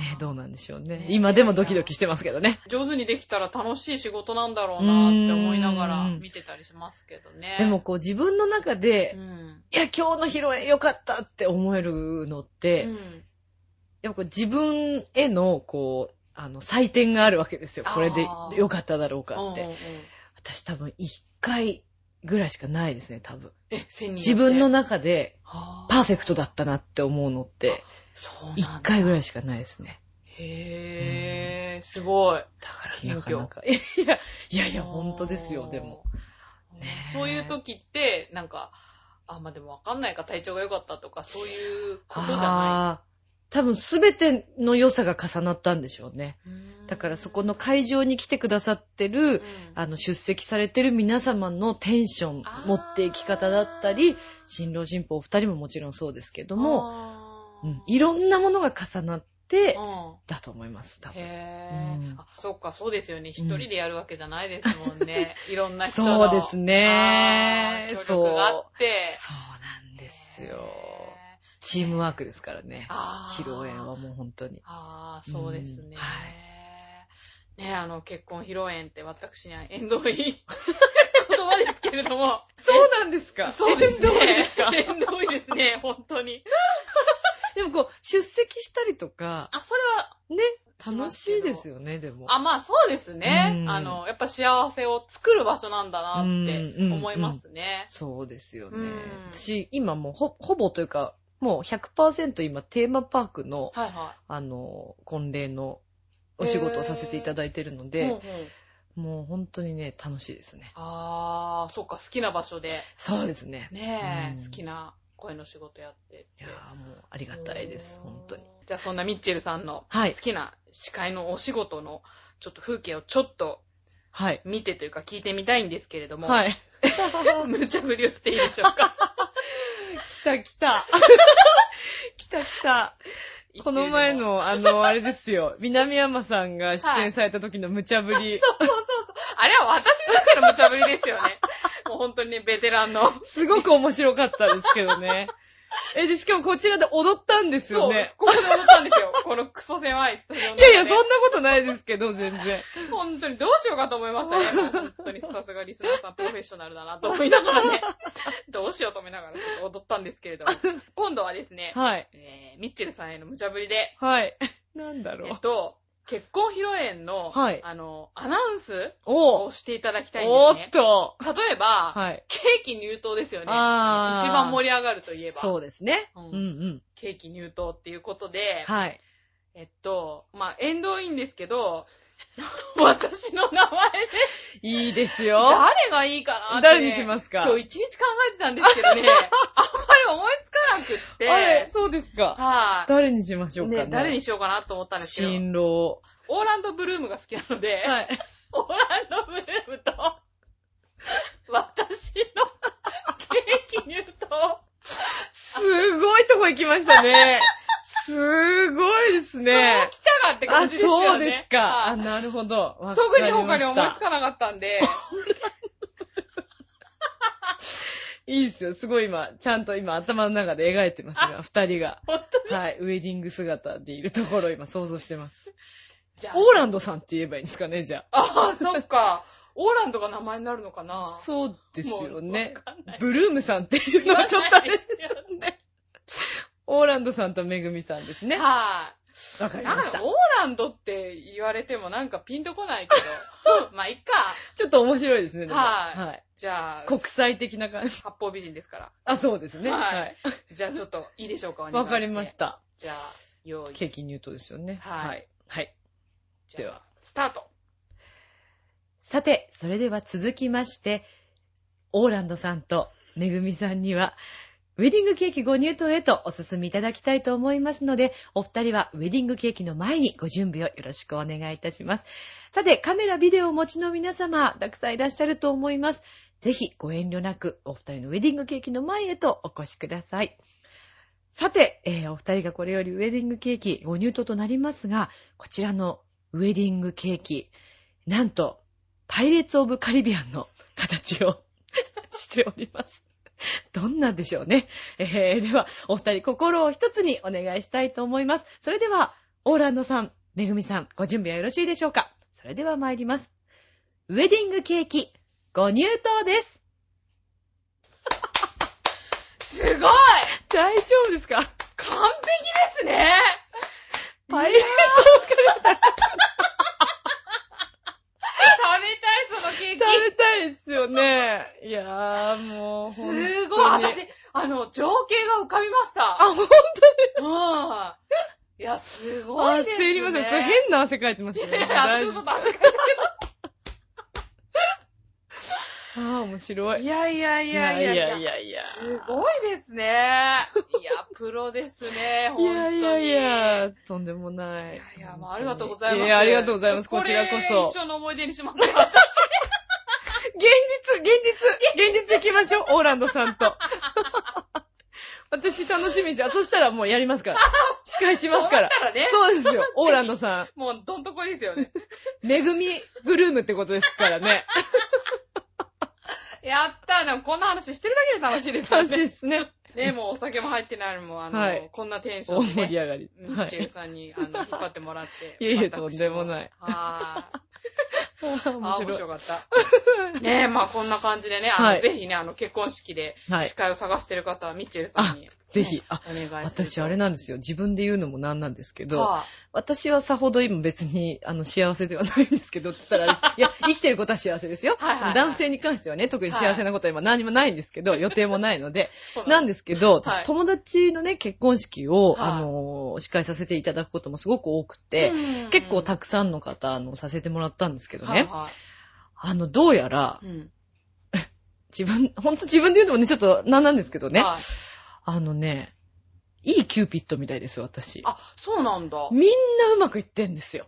ね、どうなんでしょうねね。今でもドキドキしてますけどね。上手にできたら楽しい仕事なんだろうなって思いながらうん見てたりしますけどね。でもこう自分の中でう、ん。いや、今日の披露宴良かったって思えるのって、うんやっぱこう自分への、こう、あの、採点があるわけですよ。これで良かっただろうかって。うんうんうん私多分一回ぐらいしかないですね、多分。え、千人自分の中でパパーフェクトだったなって思うのって、一回ぐらいしかないですね。へー、すごい。だからなかなか。いや、いやいや、本当ですよ、でも。ねえそういう時って、なんか、あ、まあでもわかんないか、体調が良かったとか、そういうことじゃなあー多分すべての良さが重なったんでしょうね。だからそこの会場に来てくださってる、うんあの、出席されてる皆様のテンション持っていき方だったり、新郎新婦お二人ももちろんそうですけども、うん、いろんなものが重なって、うんだと思います、多分。へー、うんあ、そうか、そうですよね。一人でやるわけじゃないですもんね。いろんな人の。そうですね協力があって。そうなんですよ。へチームワークですからね披露宴はもう本当に。ああ、そうですね。うんはねあの、結婚披露宴って私には縁遠い 言葉ですけれども。そうなんですか？そうですね。縁遠いですか？縁遠いですね、本当に。でもこう、出席したりとか、あ、それは、ね、楽しいですよね、でも。あ、まあそうですねう。んあの、やっぱ幸せを作る場所なんだなってうん思いますね。そうですよね。うん私、今もうほ、ほぼというか、もう100%今テーマパークの、はいはあの、婚礼のお仕事をさせていただいてるのい。で、うんうんもう本当にね、楽しいですね。ああ、そっか、好きな場所で、そうですね。ねえ、うん好きな声の仕事やってっていやーもうありがたいです、本当に。。じゃあそんなミッチェルさんのはい好。きな司会のお仕事のちょっと風景をちょっとはい。見てというか聞いてみたいんですけれども、はい。無茶ぶりをしていいでしょうか？来た来た。来た来た。この前。の、あの、あれですよ。南山さんが出演された時の無茶ぶり。そうそうそうそう。あれは私にとっての無茶ぶりですよね。もう本当にね、ベテランの。すごく面白かったですけどね。え、で、しかもこちらで踊ったんですそう、よね。ここで踊ったんですよ。このクソ狭いスタジオの中で。いやいや、そんなことないですけど、全然。本当にどうしようかと思いましたね。本当にさすがリスナーさんプロフェッショナルだなと思いながらね。どうしようと思いながらちょっと踊ったんですけれども。今度はですね、はい。えー、ミッチェルさんへの無茶ぶりで、はい。なんだろう。えっと、結婚披露宴の、はいあの、アナウンスおをしていただきたいんおですね。と。例えば、はい。ケーキ入刀ですよね。あー一番盛り上がるといえば、そうですね。ううんんうん。ケーキ入刀っていうことで、はい。えっと、まあ、縁遠いんですけど、私の名前で、いいですよ。誰がいいかなって、ね。誰にしますか？今日一日考えてたんですけどね、あんまり思いつかなくって。あれ、そうですか。はい、誰にしましょうかね。ね、誰にしようかなと思ったんですけど、新郎。オーランドブルームが好きなので、はい。オーランドブルームと、私のケーキ入刀。すごいとこ行きましたね。すごいですね。来たかって感あ、じですよね。そうですか。はいあ、なるほど。特に他に思いつかなかったんで、いいですよ。すごい今、ちゃんと今頭の中で描いてますが、二人が。本当はい。ウェディング姿でいるところを今想像してます。じゃオーランドさんって言えばいいんですかね、じゃああ、そっか。オーランドが名前になるのかな？あ。そうですよねブルームさんっていうのはちょっとあれですよね。オーランドさんとめぐみさんですね。はい。わかりましたなんか。オーランドって言われてもなんかピンとこないけど。まあ、いっか。ちょっと面白いですね。でもはいはい。じゃあ、国際的な感じ。八方美人ですから。あ、そうですね。はいはい。じゃあちょっといいでしょうか、わかりまし。た。じゃあ、用意。ケーキ入刀ですよね。はいはい。はい。では。スタート。さて、それでは続きまして、オーランドさんとめぐみさんには、ウェディングケーキご入刀へとお進みいただきたいと思いますので、お二人はウェディングケーキの前にご準備をよろしくお願いいたします。さて、カメラ、ビデオをお持ちの皆様、たくさんいらっしゃると思います。ぜひご遠慮なく、お二人のウェディングケーキの前へとお越しください。さて、えーお二人がこれよりウェディングケーキご入刀となりますが、こちらのウェディングケーキ、なんと、パイレーツ・オブ・カリビアンの形を しております。どんなんでしょうね。えー、では、お二人心を一つにお願いしたいと思います。それでは、オーランドさん、めぐみさん、ご準備はよろしいでしょうか？それでは参ります。ウェディングケーキ、ご入刀です。すごい大丈夫ですか？完璧ですねパイレーツ・食べたい、そのケーキ。食べたいですよね。いやー、もう、すほんとにごい私、あの、情景が浮かびました。あ、ほんとうん。いや、すごあ、いですすね。いません。それ変な汗かいてます。いや、私もちょっと汗かいてあー、面白い。いやいやいいやいやいや。いやいや。すごいですね。いや、プロですね、い本当に。やいやいや、とんでもない。いやいや、もうありがとうございます。いや、ありがとうございます。こちらこれそ一。生の思い出にします。現実、現実、現実行きましょう、オーランドさんと。私楽しみにして、あそしたらもうやりますから。司会しますから。そうらねそうですよ、オーランドさ もう、どんとこいですよね。ん。めぐみブルームってことですからね。やったー。でもこんな話してるだけで楽しいですよ楽しいね。ですね。ね、もうお酒も入ってないのも、あの、はいこんなテンショ大ンで、ね。盛り上がり。ミッチェルさんに、あの、引っ張ってもらって。いえいえ私とんでもないはーい。面あー、面白かった。ねえ、まあこんな感じでね、あの、はいぜひね、あの、結婚式ではい司会を探してる方は、ミッチェルさんに、ぜひ。あ。私あれなんですよ。自分で言うのもなんなんですけど、は私はさほど今別に、あの、幸せではないんですけど、つったら、いや、生きてることは幸せですよ。はいはいはい。男性に関してはね、特に幸せなことは今何もないんですけど、予定もないので、いなんです。けど、はい。私友達のね、結婚式を、はい。あの、司会させていただくこともすごく多くて、うん。結構たくさんの方、あの、させてもらったんですけどね、はいはあの、どうやらい、うん。自分、ほんと自分で言うのもね、ちょっとなんなんですけどね、はいあのね、いいキューピッドみたいです、私。あ、そうなんだ。みんなうまくいってんですよ。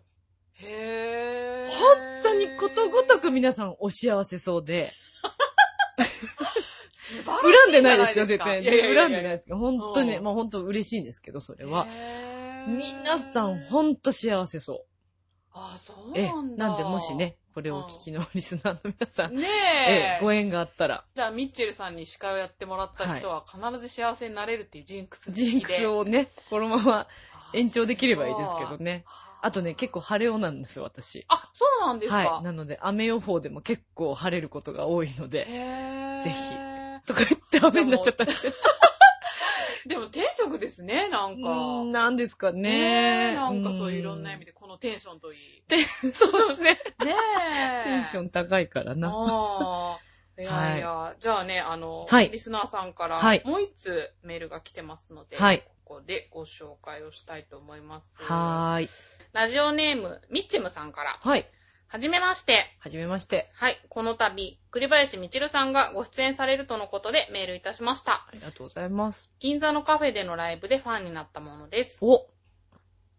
へぇー。本当にことごとく皆さんお幸せそうで、恨んでないですよ、絶対恨んでないですけど、本当にまあ本当嬉しいんですけど、それは。皆さん本当幸せそう。あ、そうええなんだ。なんでもしね、これをお聞きのリスナーの皆さん、ねえええ、ご縁があったら、じゃあ、ミッチェルさんに司会をやってもらった人は必ず幸せになれるっていうジンクスジンクスををね、このまま延長できればいいですけどね。あとね、結構。構晴れ男なんですよ、私。あ、そうなんですか？はい。なので、雨予報でも結構晴れることが多いので、へーぜひとか言って雨になっちゃったりして。でも天職ですね、なんか。んなんですかねね。えなんかそういういろんな意味で、このテンションといい。で。そうですね。ねえ。テンション高いからな。ああ。いやいや、じゃあね、あの、はいリスナーさんから、はいもう一つメールが来てますので、はいここでご紹介をしたいと思います。はーい。ラジオネーム、ミッチェムさんから、はい。はじめまして。はじめまして。はい、この度、栗林みちるさんがご出演されるとのことでメールいたしましたあ。りがとうございます。銀座のカフェでのライブでファンになったものです。お、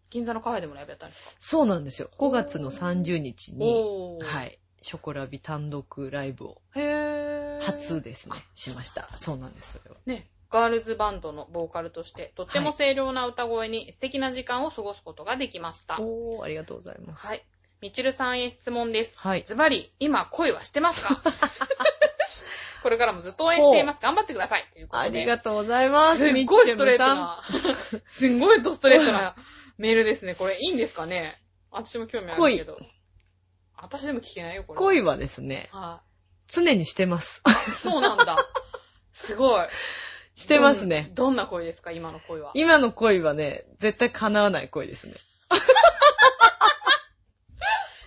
銀座のカフェでもライブやったんですか？そうなんですよ。5月の30日に、おー。。はいい。ショコラビ単独ライブをへー。初ですね、しました。そうなんです、それは。ね、ガールズバンドのボーカルとして、とっても清涼な歌声に素敵な時間を過ごすことができました。おー、ありがとうございます。はい。みちるさんへ質問です。はい。ズバリ、今恋はしてますか？これからもずっと応援しています。頑張ってください。ということあで。りがとうございます。すっごいストレートな、すんごいドストレートなメールですね。これいいんですかね？私も興味あるけど。私でも聞けないよ、これ。恋はですね、は常にしてます。い。そうなんだ。すごい。してますね。どん。どんな恋ですか、今の恋は。今の恋はね、絶対叶わない恋ですね。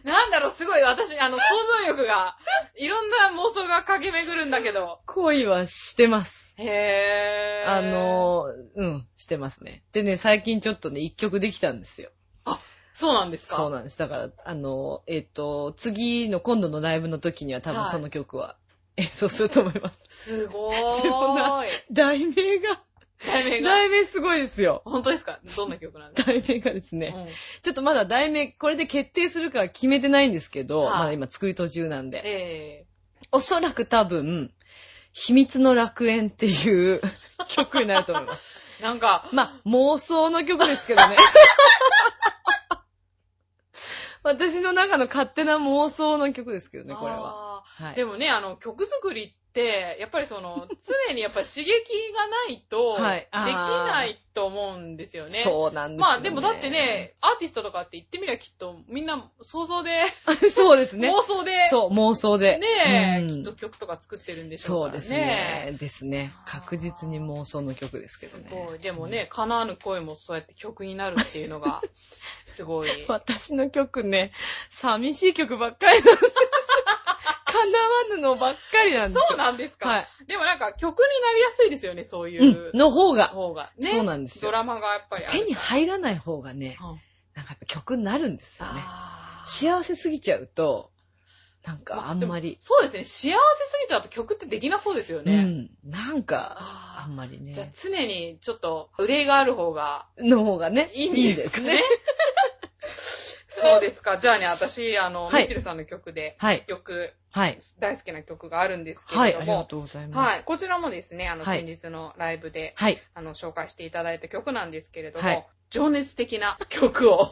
なんだろう、すごい、私、あの、想像力が、いろんな妄想が駆け巡るんだけど。恋はしてます。へー。あ、のー、うん、してますね。でね、最近ちょっとね、一曲できたんですよ。そうなんですか？そうなんです。だから、あのー、えっ、と、次の今度のライブの時には多分はいその曲は演奏すると思います。すごでもなーい。題名が、題名が。題名すごいですよ。本当ですか？どんな曲なんですか題名がですね、うんちょっとまだ題名、これで決定するかは決めてないんですけど、はいまだ今作り途中なんで。えおそらく多分、秘密の楽園っていう 曲になると思います。ー、なんか、まあ、妄想の曲ですけどね。私の中の勝手な妄想の曲ですけどね、これは。はい。でもね、あの、曲作りって、やっぱりその、常にやっぱり刺激がないと、はいできないと思うんですよね。そうなんですよ、ね。まあでもだってね、アーティストとかって言ってみりゃきっとみんな想像で、そうですね。妄想で、そう、妄想で。ねえ、うんきっと曲とか作ってるんでしょうからね。そうですね。ですね。確実に妄想の曲ですけどね。すごい。でもね、叶わぬ声もそうやって曲になるっていうのが、すごい。私の曲ね、寂しい曲ばっかりなんです。叶わぬのばっかりなんですよ。そうなんですか、はい。でもなんか曲になりやすいですよね、そういううん。の方が、方が。ね。そうなんですよドラマがやっぱり手に入らない方がね、うんなんかやっぱ曲になるんですよね。幸せすぎちゃうと、なんかあんまり、そうですね。幸せすぎちゃうと曲ってできなそうですようね。ん、なんか、あんまりねじゃあ、常にちょっと憂いがある方がの方がね、いいんですね。そうですか。じゃあね、私、あの、はいミッチェルさんの曲で、はい、曲、はい、大好きな曲があるんですけはい、あれども、りがとうございます。はい。こちらもですね、あの、はい先日のライブで、はい。あの、紹介していただいた曲なんですけれども、はい情熱的な曲を、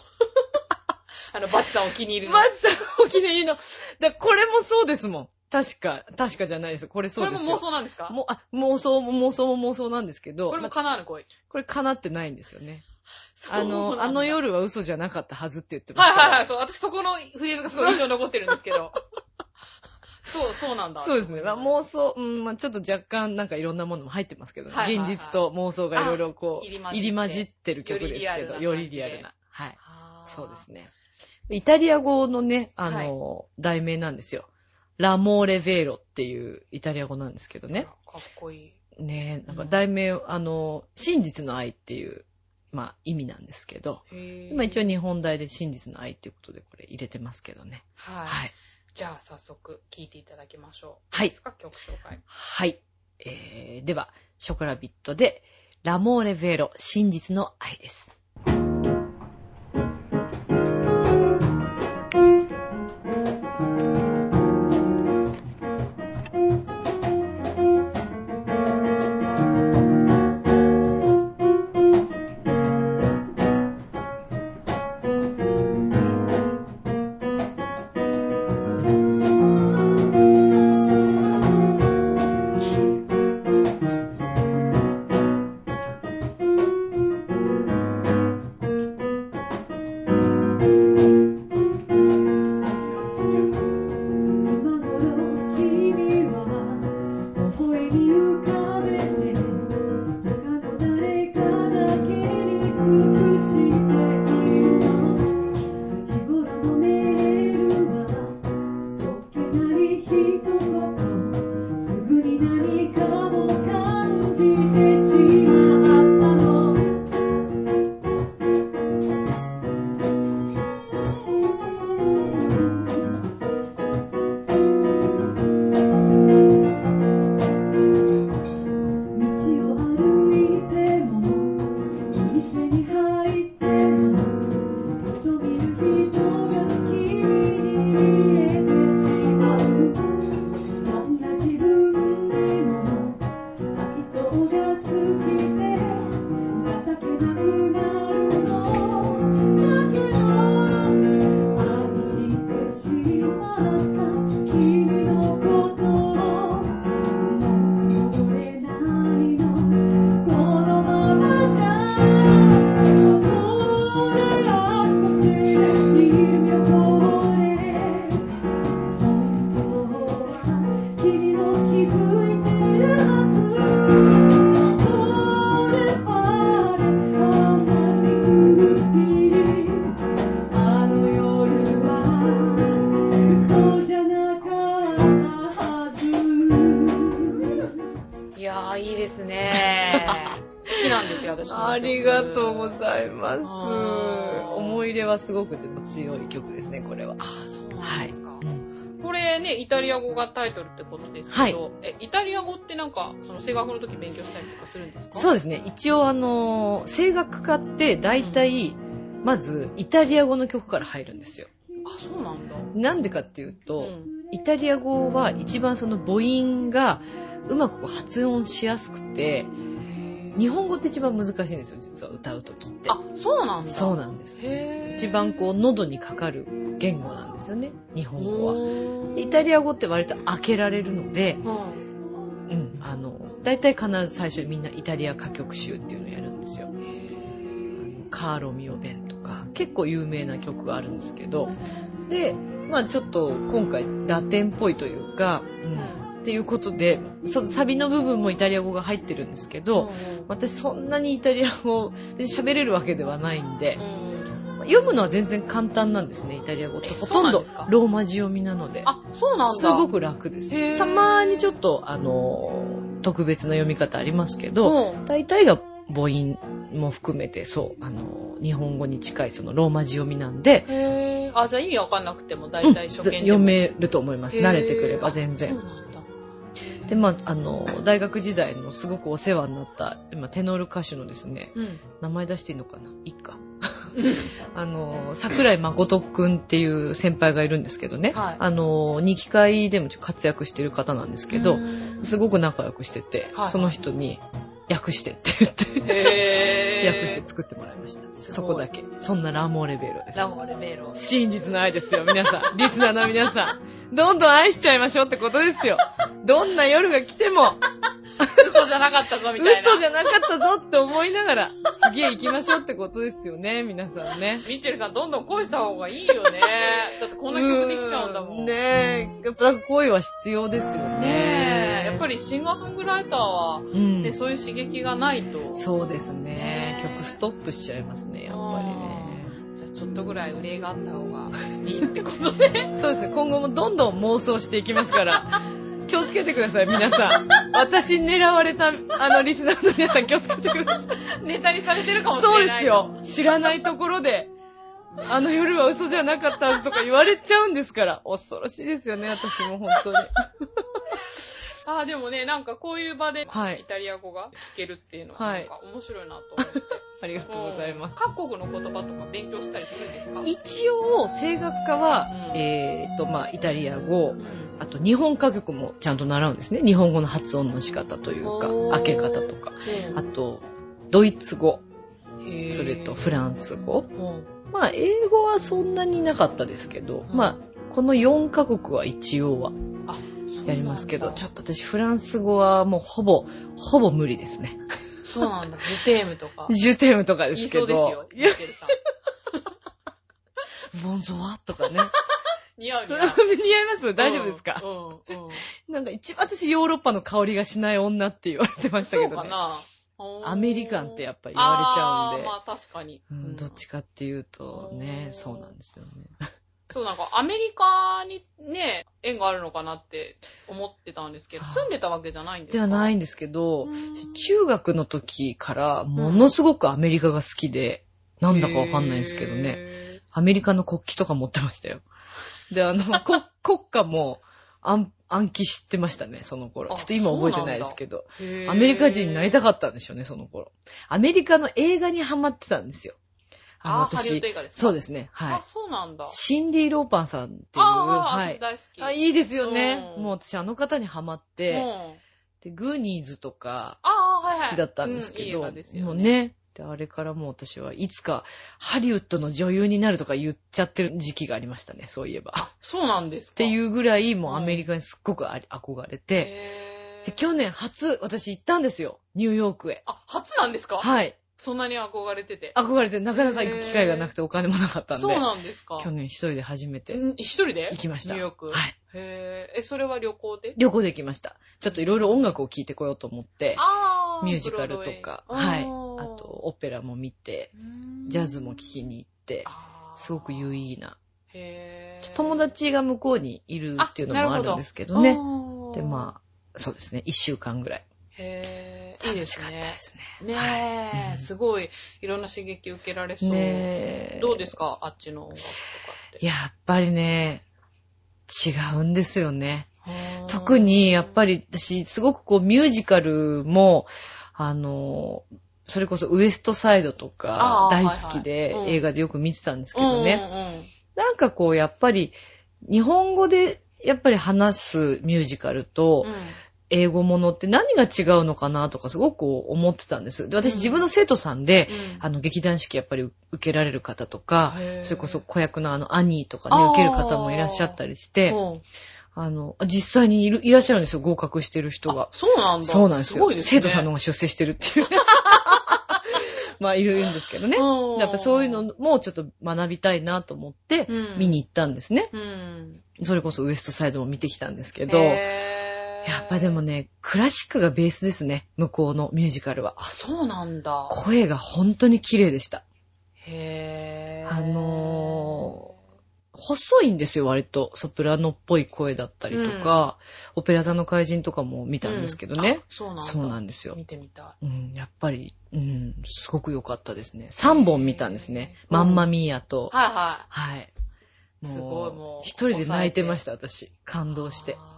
あの、バチさんお気に入りの。まずさん、お気に入りの。だこれもそうですもん。確か、確かじゃないです。これこそうですよ。れも妄想なんですか？もあ妄想も妄想も妄想なんですけど、これもま叶わぬ恋。これ叶ってないんですよね。あの、だあの。夜は嘘じゃなかったはずって言ってます。はいはいはい、そう。私そこのフレーズがすごい印象に残ってるんですけど。そう、そうなんだ。そうですね。まあ、妄想、うん、まあ、ちょっと若干なんかいろんなものも入ってますけどね。はいはいはい現実と妄想がいろいろこう、あ入り混じってる曲ですけど、よよりリアルな。はい。そうです。ね。イタリア語のね、あの、題名なんですよ。ラモーレベーロっていうイタリア語なんですけどね。かっこいい。ねなんか題名、あの、真実の愛っていう、まあ意味なんですけど、今一応日本題で真実の愛っていうことでこれ入れてますけどね。はい。はい。じゃあ早速聴いていただきましょう。はいか？曲紹介。はい。えー、では、ショコラビットで、ラモーレベーロ、真実の愛です。「ですけど、え、イタリア語ってなんか、その声楽の時勉強したりとかするんですか？うそうですね。一応あの、声楽家って大体、まずイタリア語の曲から入るんですよ。あ、そうなんだ。なんでかっていうと、うんイタリア語は一番その母音がうまく発音しやすくて、日本語って一番難しいんですよ、実は歌う時って。あ、そうなんだ。そうなんです。へー一番こう喉にかかる言語なんですよね、日本語は。はイタリア語って割と開けられるので、うん。うん、あの、大体必ず最初にみんなイタリア歌曲集っていうのをやるんですよ。カーロミオ弁とか、結構有名な曲があるんですけど、で、まあちょっと今回ラテンっぽいというか、うん、っていうことで、そのサビの部分もイタリア語が入ってるんですけど、私そんなにイタリア語で喋れるわけではないんでう、ん読むのは全然簡単なんですね、イタリア語って。えほとんどローマ字読みなので。あ、そうなんだ。すごく楽です。たまにちょっと、あの、特別な読み方ありますけど、うん大体が母音も含めて、そう、あの、日本語に近いそのローマ字読みなんで、へーあ、じゃあ意味わかんなくても大うん体初見でも、読めると思います。慣れてくれば全然。あそうなんだ。で、まあ、あの、大学時代のすごくお世話になった、今、テノール歌手のですね、うん。名前出していいのかな？いいか。あの、桜井誠くんっていう先輩がいるんですけどね、はいあの、二期会でも活躍してる方なんですけど、うんすごく仲良くしてて、はいその人に、訳してって言って、訳して作ってもらいました。そこだけ。そんなラモーレベロです。ラゴレベーロ。真実の愛ですよ、皆さん。リスナーの皆さん。どんどん愛しちゃいましょうってことですよ。どんな夜が来ても、嘘じゃなかったぞ、みたいな。嘘じゃなかったぞって思いながら、次へ行きましょうってことですよね、皆さんね。ミッチェルさん、どんどん恋した方がいいよね。だってこんな曲できちゃうんだもん。うねえ。やっぱ恋は必要ですよね。ねえ。やっぱりシンガーソングライターは、うんね、そういう刺激がないと。そうですねね。え曲ストップしちゃいますね、やっぱりね。ちょっとぐらい憂いがあった方がいいってことで。そうですね。今後もどんどん妄想していきますから、気をつけてください、皆さん。私に狙われた、あの、リスナーの皆さん気をつけてください。ネタにされてるかもしそうれない。ですよ。。知らないところで、あの夜は嘘じゃなかったはずとか言われちゃうんですから、恐ろしいですよね、私も本当に。ああ、でもね、なんかこういう場ではいイタリア語が聞けるっていうのは、はないんか面白いなと思って。ありがとうございます。す。各国の言葉とか勉強したりするんですか？一応、声楽家は、うんえーと、まあ、イタリア語う、んあと日本歌曲もちゃんと習うんですね。日本語の発音の仕方というか開け方とか。うんあと、ドイツ語、それとフランス語。うんまあ、英語はそんなになかったですけど、うんまあ、この4カ国は一応はあ、やりますけど、ちょっっと私フランス語はもうほぼ、ほぼ無理ですね。と。そうなんだ。ジュテームとか。ジュテームとかですけど。そうですよ。ルさん。ボンゾワとかね。似合う似そ合う。似合います大丈夫ですか、うん、うん。なんか一番私ヨーロッパの香りがしない女って言われてましたそけどね。うかな。アメリカンってやっぱ言われちゃうんであーまあ確かに。うん、どっちかっていうとねう、んそうなんですよね。そう、なんかアメリカにね、縁があるのかなって思ってたんですけど、住んでたわけじゃないんですか？ではないんんですけど、うん中学の時からものすごくアメリカが好きで、なんだかわかんないんですけどね。ね。アメリカの国旗とか持ってましたよ。で、あの、こ国歌も暗暗記知ってましたね、その頃。あちょっと今覚えてないですけど。アメリカ人になりたかったんでしょうね、その頃。アメリカの映画にハマってたんですよ。のあー、ハリウッド映画ですか？そうですね、はあ、そうなんだい。。シンディ・ローパンさんっていう、あー、はい。私大好き。あ、いいですよね。うんもう私あの方にハマっうんて、で、グーニーズとか。好きだったんですけど、もうね、で、あれからもう私はいつかハリウッドの女優になるとか言っちゃってる時期がありましたね、そういえば。っそうなんですか？てういうぐらいもうアメリカにすっごく憧れて、で、去年初私行ったんですよ、ニューヨークへ。あ、初なんですか？はい。そんなに憧れてて。憧れてなかなか行く機会がなくてお金もなかったんで、そうなんですか。去年一人で初めてん一人で？行きました。ニューヨーク？はい。へーえ、それは旅行で？旅行で行きました。ちょっといろいろ音楽を聴いてこようと思って、あーミュージカルとか、はい。あと、オペラも見て、ジャズも聴きに行って、すごく有意義な。へー友達が向こうにいるっていうのもあるんですけどね。で、まあ、そうですね、一週間ぐらい。へー、いいですねで。すね。ねえ、うんすごい、いろんな刺激受けられそう。ねえどうですか？あっちの音楽とかって。やっぱりね、違うんですよね。うん特にやっぱり私、すごくこうミュージカルも、あの、それこそウエストサイドとか大好きではいはいうん映画でよく見てたんですけどね。ね。なんかこうやっぱり日本語でやっぱり話すミュージカルとうんうん英語ものって何が違うのかなとかすごく思ってたんです。で私うん自分の生徒さんで、うんあの劇団四季やっぱり受けられる方とかそれこそ子役のあのアニーとかね、受ける方もいらっしゃったりして、うんあの、実際にいるいらっしゃるんですよ、合格してる人があ。そうなんだ。そうなんですよ。すね。生徒さんの方が出世してるっていう。まあ、いるんですけどね。うんやっぱそういうのもちょっと学びたいなと思ってうん見に行ったんですね。うん。それこそウエストサイドも見てきたんですけど、へーやっぱでも。ね、クラシックがベースですね、向こうのミュージカルは。あ、そうなんだ。声が本当に綺麗でした。へーあの細いんですよ、割と。ソプラノっぽい声だったりとか、オペラ座の怪人とかも見たんですけどね。うんあそうなんだ。そうなんですよ。見てみたうん、やっぱり、うん、すごく良かったですね。3本見たんですね。うんマンマミーヤと。い。はいははい。すごいもう一人で泣いてました、私。感い。動して。あ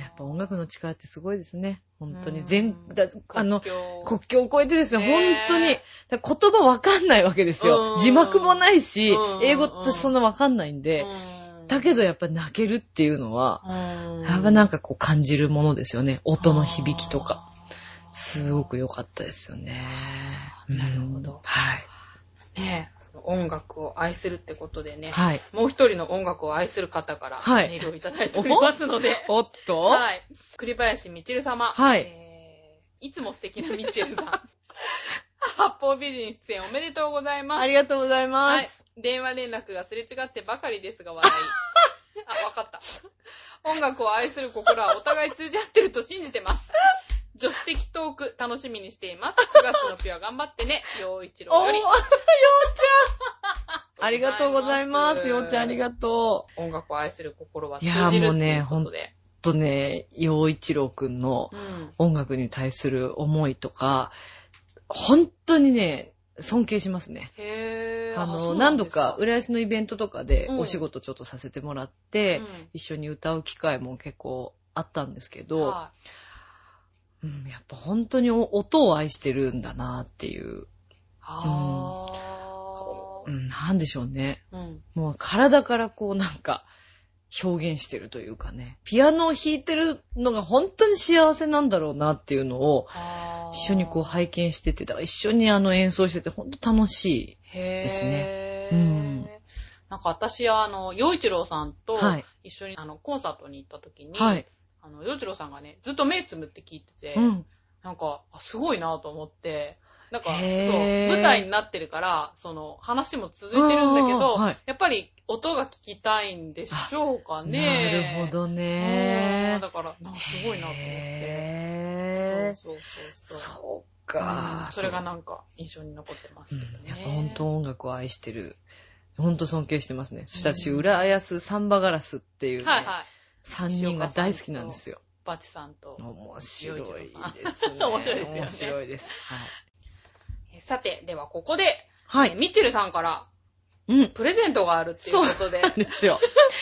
やっぱ音楽の力ってすごいですね。本当に。うん全、だあの、国境を越えてですね、ね本当に。言葉わかんないわけですうよ。ん字幕もないしう、ん英語ってそんなわかんないんで。うんだけどやっぱ泣けるっていうのは、うんやっぱなんかこう感じるものですよね。音の響きとか。すごく良かったですよね。なるほどうんはい。ねえその音楽を愛するってことでね、はい。もう一人の音楽を愛する方からはいメールをいただいておりますので、おっとはい。栗林みちる様。はいえーいつも素敵なみちるさん。八方美人出演おめでとうございます。ありがとうございはいます。。電話連絡がすれ違ってばかりですが笑い。あ、わかった。音楽を愛する心はお互い通じ合ってると信じてます。女子的トーク楽しみにしています。9月のピュア頑張ってね。陽一郎おー、よりようち。ゃん。ありがとうございます。ようちゃんありがとう。音楽を愛する心は通いやじるってもうねいうことで。とね、陽一郎くんのうん。音楽に対する思いとか、本当にね、尊敬しますね。へー。あの、何度かか、浦安のイベントとかでうんお仕事ちょっとさせてもらって、うん一緒に歌う機会も結構あったんですけど、はうん、やっぱ本当にお音を愛してるんだなっていう、いはーうん、なんでしょうね。うん。もう体からこうなんか表現してるというかね。ピアノを弾いてるのが本当に幸せなんだろうなっていうのを一緒にこう拝見してて、だから一緒にあの演奏してて本当楽しい。ですねうんなんか私、あの、洋一郎さんとはい一緒に、あの、コンサートに行った時に、はい。あの、洋一郎さんがね、ずっと目つむって聞いてて、うん。なんか、あすごいなと思って、なんか、そう、舞台になってるから、その、話も続いてるんだけど、はいやっぱり音が聞きたいんでしょうかね。なるほどうねん。だから、なんかすごいなと思って。そうそうそうそう。そううかん。それがなんか印象に残ってますうんけどね。やっぱ本当音楽を愛してる。本当尊敬してますね。そして私、浦安サンバガラスっていうね、はいはい。3人が大好きなんですよ。バチさんと。面白いですね。面白いですよね面白いです。はい。えさて、ではここで、はい。えミッチェルさんからうん。プレゼントがあるっていうことで。なんですよ。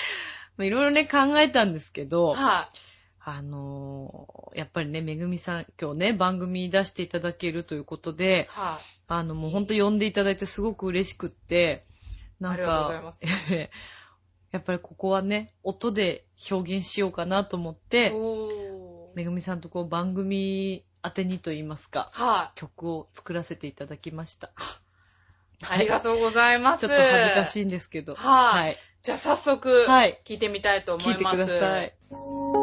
まあいろいろね、考えたんですけど、はあのーやっぱりね、めぐみさん、今日ね、番組出していただけるということでい。、はあの、もうほんと呼んでいただいてすごく嬉しくって、い。なんありがとうございか、ます。やっぱりここはね、音で表現しようかなと思って、めぐみさんとこう番組宛てにと言いますか、は曲を作らせていただきました。い。ありがとうございます。ちょっと恥ずかい。しいんですけど。はいはい。じゃあ早速、はい。聞いてみたいと思います。聞いてください。。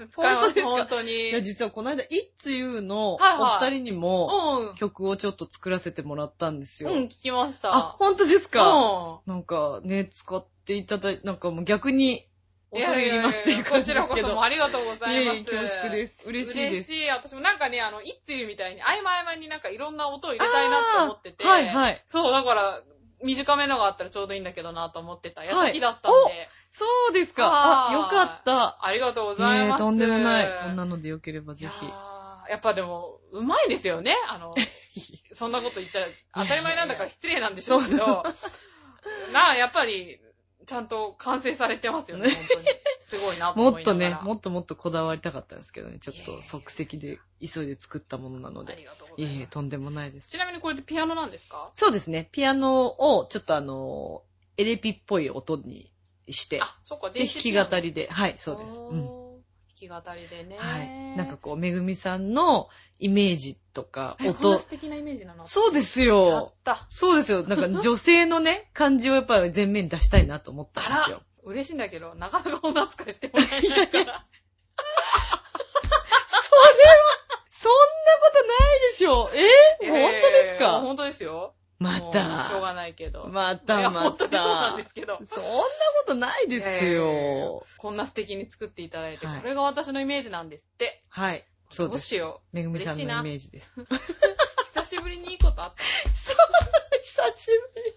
ます、使います。本当に。いや、実はこの間、いつゆのおはいはい二人にもうん。曲をちょっと作らせてもらったんですよ。うん、聞きました。あ、本当ですか、うん。なんかね、使っていただいなんかもう逆に恐れ入りますっていうこ感じちらこそですけど。もありがとうございます。いえいえ恐縮です。嬉しいです。嬉しい。私もなんかね、あの、いつゆみたいに、合間合間になんかいろんな音を入れたいなって思ってて。はいはい。そう、だから、短めのがあったらちょうどいいんだけどなと思ってた矢はい先だったんで。そうですか。はあ、よかった。ありがとうごえざいます。ーとんでもない。こんなのでよければぜひいや。っぱでも、うまいですよね。あの、そんなこと言っちゃ当たり前なんだから失礼なんでしょうけど、なあ、やっぱり、ちゃんと完成されてますよね、ね本当に。すごいなともっと思いながら。ね、もっともっとこだわりたかったんですけどね、ちょっと即席で急いで作ったものなのあで。りがとうございえいえ、います。とんでもないです。ちなみにこれってピアノなんですか？そうですね、ピアノをちょっとあの、エレピっぽい音にして、あ、そっか、で、弾き語りで、はい、そうです。うん。弾き語りでね。はい。なんかこう、めぐみさんのイメージとか、音素。敵なイメージなの？そうですやよっ。た。そうですよ。なんか女性のね、感じをやっぱり前面に出したいなと思ったんですよ。嬉しいんだけど、なかなか女扱いしてもらえないから。それは、そんなことないでしょ。え本当ですえーか？本当ですよ。まもうしょうた。がないけど。またま本当にそうなんたで。すけど。そんなことないですよ。こんな素敵に作っていただいて、はいこれが私のイメージなんですって。はい。そうどうです。しよめぐみさんのイメージです。う。久しぶりにいいことあった。久しぶり。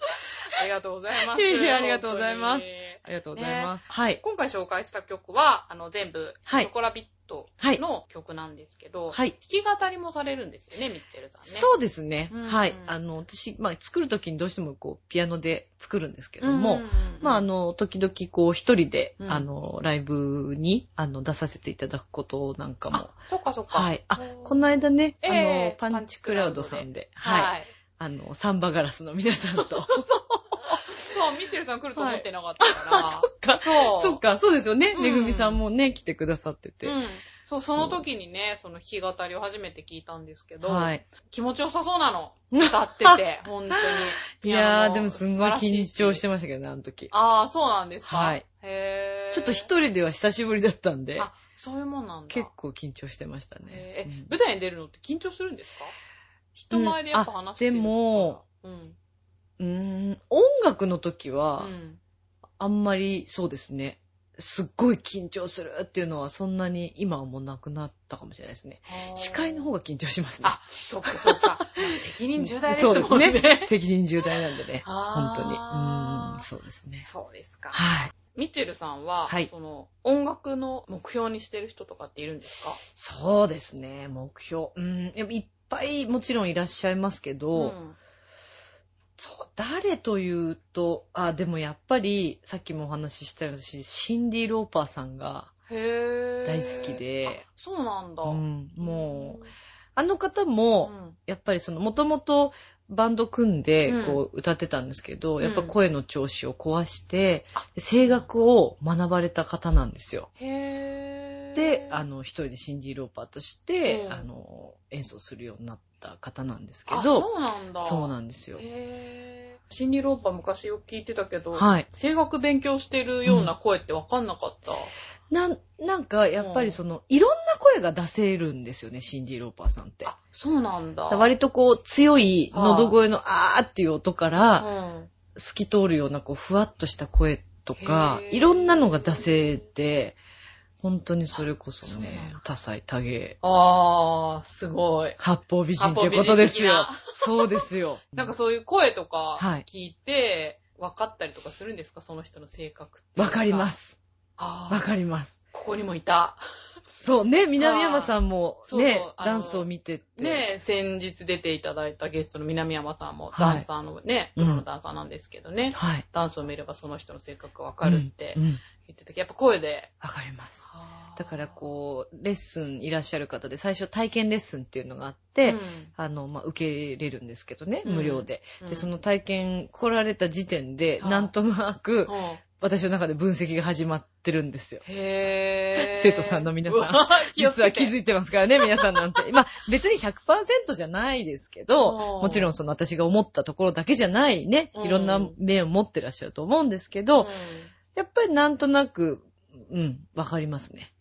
ありがとうございます。いえいえありがとうございますありがとうございます。はい。今回紹介した曲は、あの、全部、はいショコラビットはい。の曲なんですけど、はい。弾き語りもされるんですよね、ミッチェルさんね。そうですね。うんはい。あの、私、まあ、作るときにどうしてもこう、ピアノで作るんですけどうんうんも、うんまあ、あ、の、時々こう、一人で、うんあの、ライブに、あの、出させていただくことなんかもあ、、そっかそっか。はい。あこの間ね、ええあの、パンチクラウドさんで、はい。はい。あの、サンバガラスの皆さんと。そう、ミッチェルさん来ると思ってなかったから。そっか。そう。そっか、そうですよね。うんめぐみさんもね、来てくださってて。うん。そう、その時にね、その弾き語りを初めて聞いたんですけど、はい。気持ちよさそうなの。歌ってて、本当に。いやー、でもすんごい緊張してましたけどね、あの時。ああ、そうなんですか。はい。へー。ちょっと一人では久しぶりだったんで、あ、そういうもんなんだ。結構緊張してましたね。え、うん舞台に出るのって緊張するんですか？人前でやっぱ話してるうんあでも、うん。うーん、音楽の時うは、ん。あんまりそうですね。すっごい緊張するっていうのはそんなに今はもうなくなったかもしれないですね。司会の方が。が緊張しますね。あ、そっかそっか。責任重大ですもんね。そうですね。責任重大なんでね。本当に。うーん、そうですね。そうですか。はい。ミッチェルさんは、はいその、音楽の目標にしてる人とかっているんですか？そうですね、目標。うん、やっぱいっぱいもちろんいらっしゃいますけど、ん。そう、誰というと、あ、でもやっぱり、さっきもお話ししたように、私シンディ・ローパーさんが、へー。大好きであそうなんだ。うん、もう、あの方も、うん、やっぱりその、もともとバンド組んでうん、こう、歌ってたんですけど、うんやっぱ声の調子を壊してあ、声楽を学ばれた方なんですよ。へー。で、あ、の、一人でシンディ・ローパーとして、うんあの、演奏するようになった方なんですけあど、そうなんだ。そうなんですよ。シンディ・ローパー昔よく聞いてたけど、はい。声楽勉強してるような声ってわかんなかった？なん、なんか、やっぱりその、いろんな声が出せるんですよね、シンディ・ローパーさんって。あ、そうなんだ。割とこう、強い喉声のあーっていう音から、うん。透き通るような、こう、ふわっとした声とかいろんなのが出せて、本当にそれこそね多彩多芸。あー、すごい。八方美人っていうことですよ。そうですよ。なんかそういう声とかはい聞いて、分かったりとかするんですか？その人の性格って。わかりま。す。わかります。ここにもいた。そうね、南山さんもねダンスを見てて。ねえ、先日出ていただいたゲストの南山さんもはいダンサーのね、うんプロのダンサーなんですけどね、はい。ダンスを見ればその人の性格がわかるってうんうん言ってたけど、やっぱ声で。わかります。だからこう、レッスンいらっしゃる方で、最初体験レッスンっていうのがあって、あの、まあ、受けれるんですけどね、うん無料で。うんで、その体験来られた時点で、はいなんとなく、うん、私の中で分析が始まってるんですよ。へー。生徒さんの皆さん実は気づいてますからね、皆さんなんて。まあ、別に100%じゃないですけど、うんもちろんその私が思ったところだけじゃないね、うんいろんな面を持ってらっしゃると思うんですけど、やっぱりなんとなく、うん、わかりますね。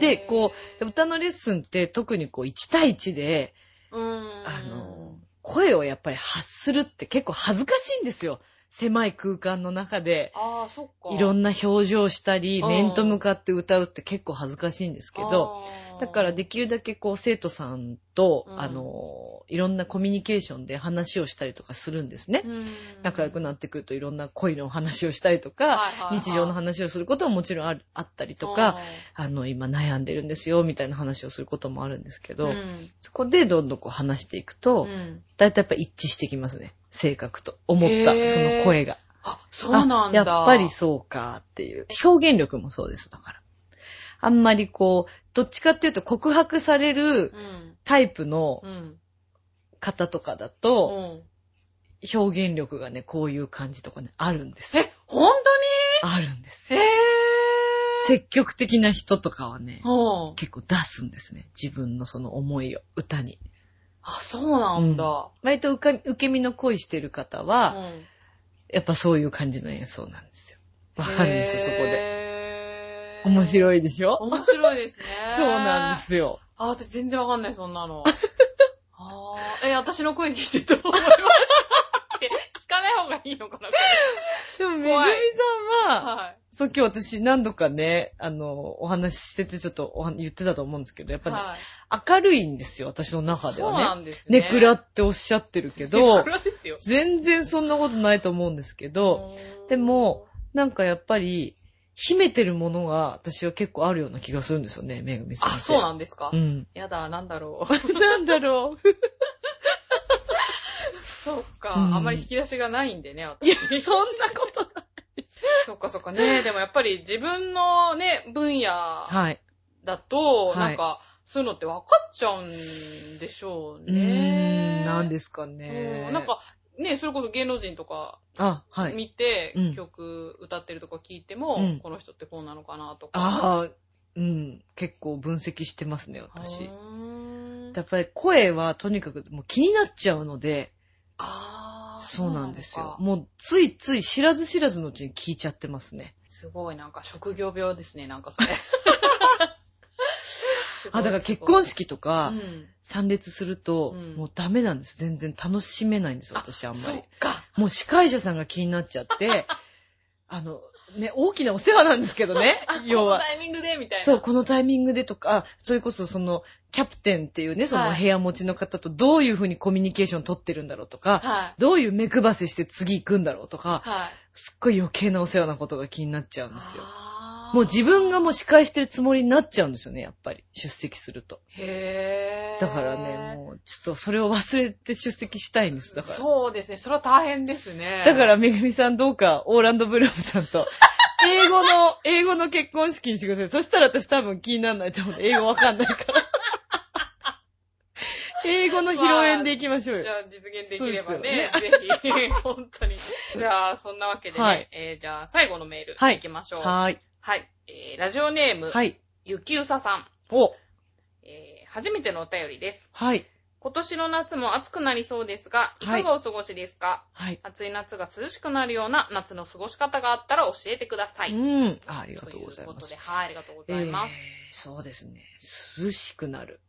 で、こう、歌のレッスンって特にこう1対1で、うん。あの、声をやっぱり発するって結構恥ずかしいんですよ。狭い空間の中で。ああ、そっか。いろんな表情したり、うん面と向かって歌うって結構恥ずかしいんですけど、だからできるだけこう生徒さんと、うんあの、いろんなコミュニケーションで話をしたりとかするんですね。うん、仲良くなってくるといろんな恋の話をしたりとか、はいはいはい日常の話をすることももちろんあるあったりとか、あの、今悩んでるんですよ、みたいな話をすることもあるんですけど、うん、そこでどんどんこう話していくと、うんだいたいやっぱ一致してきますね。性格と。思った、その声が。あ、そうなんだ。あやっぱりそうかっていう。表現力もそうです、だから。あんまりこう、どっちかっていうと告白されるうん。タイプのうん。方とかだうと、ん。表現力がね、こういう感じとかね、あるんです。え、ほんとあるんです。にへぇ積極的な人とかはね、ー。うん。結構出すんですね。自分のその思いを歌に。あ、そうなんだ。割と受か受け身の恋してる方は、うんやっぱそういう感じの演奏なんですよ。わかるんですよ、そこで。で面い。白いでしょ？面白いですね。そうなんで。すよ。あ、私全然わかんない、そんなの。あーえ、私の声聞いてどう思いますえ聞かない方がいいのかなでも、めぐみさんは、はい。そう今日私何度かね、あの、お話ししててちょっと言ってたと思うんですけど、やっぱね、はい。明るいんですよ、私の中でそうなはね。んですね。ネクラっておっしゃってるけどネク、ラですよ。全然そんなことないと思うんですけど、うんでも、なんかやっぱり、秘めてるものが私は結構あるような気がするんですよね、めぐみさんあ、って。そうなんですか？うん。やだ、なんだろう。なんだろう。そっか、うんあんまり引き出しがないんでね、いや、私。そんなことない。そっかそっかね。でもやっぱり自分のね、分野はい。だと、はいなんか、そういうのって分かっちゃうんでしょううーね。ん、なんですかね。うんなん、か、ね、それこそ芸能人とかあ、はい。見て、うん曲歌ってるとか聞いても、うんこの人ってこうなのかなとか。ああ、うん、結構分析してますね、私。うーんやっぱり声はとにかくもう気になっちゃうので、あーそうなんですよ。もうついつい知らず知らずのうちに聞いちゃってますね。すごい、なんか職業病ですね、なんかそれ。あ、だから結婚式とかうん。参列すると、うんもうダメなんです。全然楽しめないんです、私あんまそっり。か。もう司会者さんが気になっちゃって、あの、ね、大きなお世話なんですけどね あ、、要はこの。タイミングで、みたいな。そう、このタイミングでとか、あそれこそその、キャプテンっていうね、そのはい部屋持ちの方とどういうふうにコミュニケーション取ってるんだろうとか、はい。どういう目配せして次行くんだろうとか、はい。すっごい余計なお世話なことが気になっちゃうんですよ。もう自分がもう司会してるつもりになっちゃうんですよね、やっぱり。出席すると。へー。だからね、もうちょっとそれを忘れて出席したいんです、だから。そうですね。それは大変ですね。だから、めぐみさんどうか、オーランド・ブルームさんと、英語の、英語の結婚式にしてください。そしたら私多分気にならないと思う。英語わかんないから。英語の披露宴で行きましょうよじ。ゃあ実現できればね、でぜひ、本当に。じゃあ、そんなわけでね、はいえーじゃあ最後のメール、はい行きましょう。はーい。はい。えーラジオネーム、はい。ゆきうささん。お、えー初めてのお便りです。はい。今年の夏も暑くなりそうですが、いはいかがお過ごしですか、はい。暑い夏が涼しくなるような夏の過ごし方があったら教えてください。うん。あありがとといううございますことで、。はい、ありがとうございます。えーそうですね。涼しくなる。